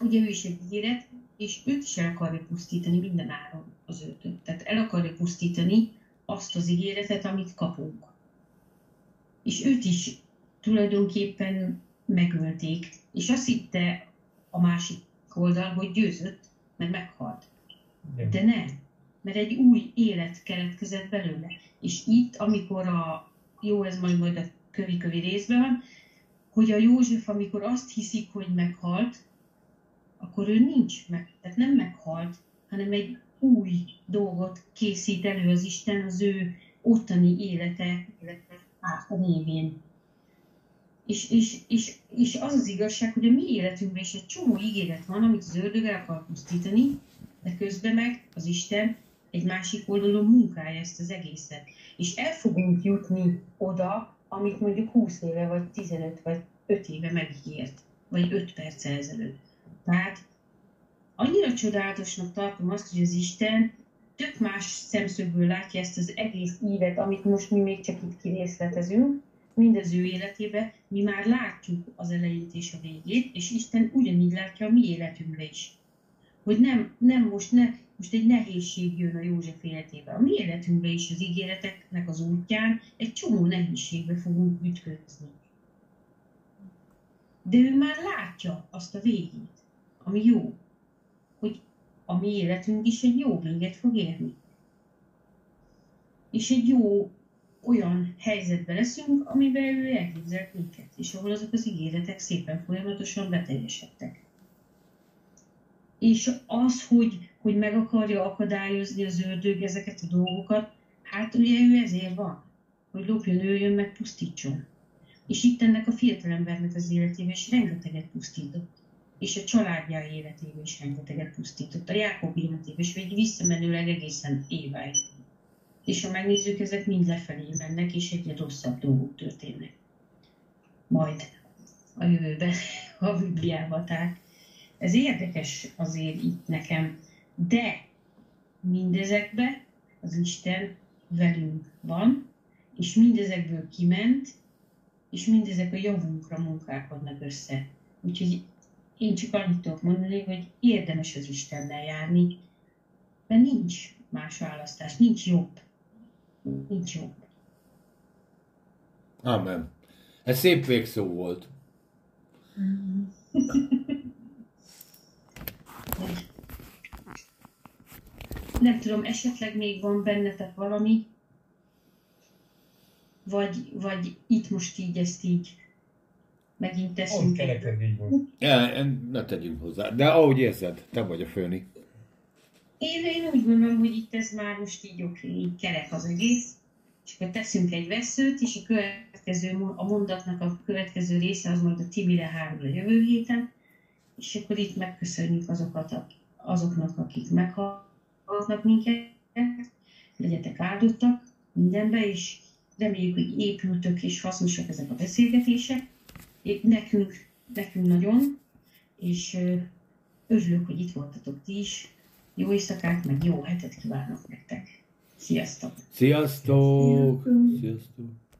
ugye ő is egy ígéret, és őt is el akarja pusztítani minden áron az őtől. Tehát el akarja pusztítani azt az ígéretet, amit kapunk. És őt is tulajdonképpen megölték, és azt hitte a másik oldal, hogy győzött, mert meghalt. De nem mert egy új élet keletkezett belőle. És itt, amikor a, jó, ez majd majd a kövi-kövi részben van, hogy a József, amikor azt hiszik, hogy meghalt, akkor ő nincs meg, tehát nem meghalt, hanem egy új dolgot készít elő az Isten az ő ottani élete, élete át a névén. És, és, és, és az az igazság, hogy a mi életünkben is egy csomó ígéret van, amit az ördög el akar pusztítani, de közben meg az Isten egy másik oldalon munkálja ezt az egészet. És el fogunk jutni oda, amit mondjuk 20 éve, vagy 15, vagy 5 éve megígért, vagy 5 perc ezelőtt. Tehát annyira csodálatosnak tartom azt, hogy az Isten tök más szemszögből látja ezt az egész évet, amit most mi még csak itt kirészletezünk, mind az ő életébe, mi már látjuk az elejét és a végét, és Isten ugyanígy látja a mi életünkbe is. Hogy nem, nem most, ne, most egy nehézség jön a József életébe. A mi életünkbe is az ígéreteknek az útján egy csomó nehézségbe fogunk ütközni. De ő már látja azt a végét, ami jó. Hogy a mi életünk is egy jó véget fog érni. És egy jó olyan helyzetbe leszünk, amiben ő elképzelt minket, és ahol azok az ígéretek szépen folyamatosan beteljesedtek. És az, hogy, hogy meg akarja akadályozni az ördög ezeket a dolgokat, hát ugye ő ezért van, hogy lopjon, őjön, meg pusztítson. És itt ennek a fiatalembernek az életébe is rengeteget pusztított. És a családja életébe is rengeteget pusztított. A Jákob életébe is, vagy visszamenőleg egészen éváig és ha megnézzük, ezek mind lefelé mennek, és egyre rosszabb dolgok történnek. Majd a jövőben a Bibliában. Tehát ez érdekes azért itt nekem, de mindezekbe az Isten velünk van, és mindezekből kiment, és mindezek a javunkra munkálkodnak össze. Úgyhogy én csak annyit tudok mondani, hogy érdemes az Istennel járni, mert nincs más választás, nincs jobb Nincs jó. Amen. Ez szép végszó volt. Nem tudom, esetleg még van bennetek valami, vagy, vagy itt most így ezt így megint teszünk. Pont így volt. Ja, ne tegyünk hozzá. De ahogy érzed, te vagy a főni. Én, én úgy gondolom, hogy itt ez már most így oké, így kerek az egész, és akkor teszünk egy veszőt, és a következő, a mondatnak a következő része az majd a Tibire háromra jövő héten, és akkor itt megköszönjük azokat, a, azoknak, akik meghallgatnak minket, legyetek áldottak mindenbe, és reméljük, hogy épültök és hasznosak ezek a beszélgetések. Épp nekünk, nekünk nagyon, és örülök, hogy itt voltatok ti is, jó éjszakát, meg jó hetet kívánok nektek. Sziasztok! Sziasztok! Sziasztok!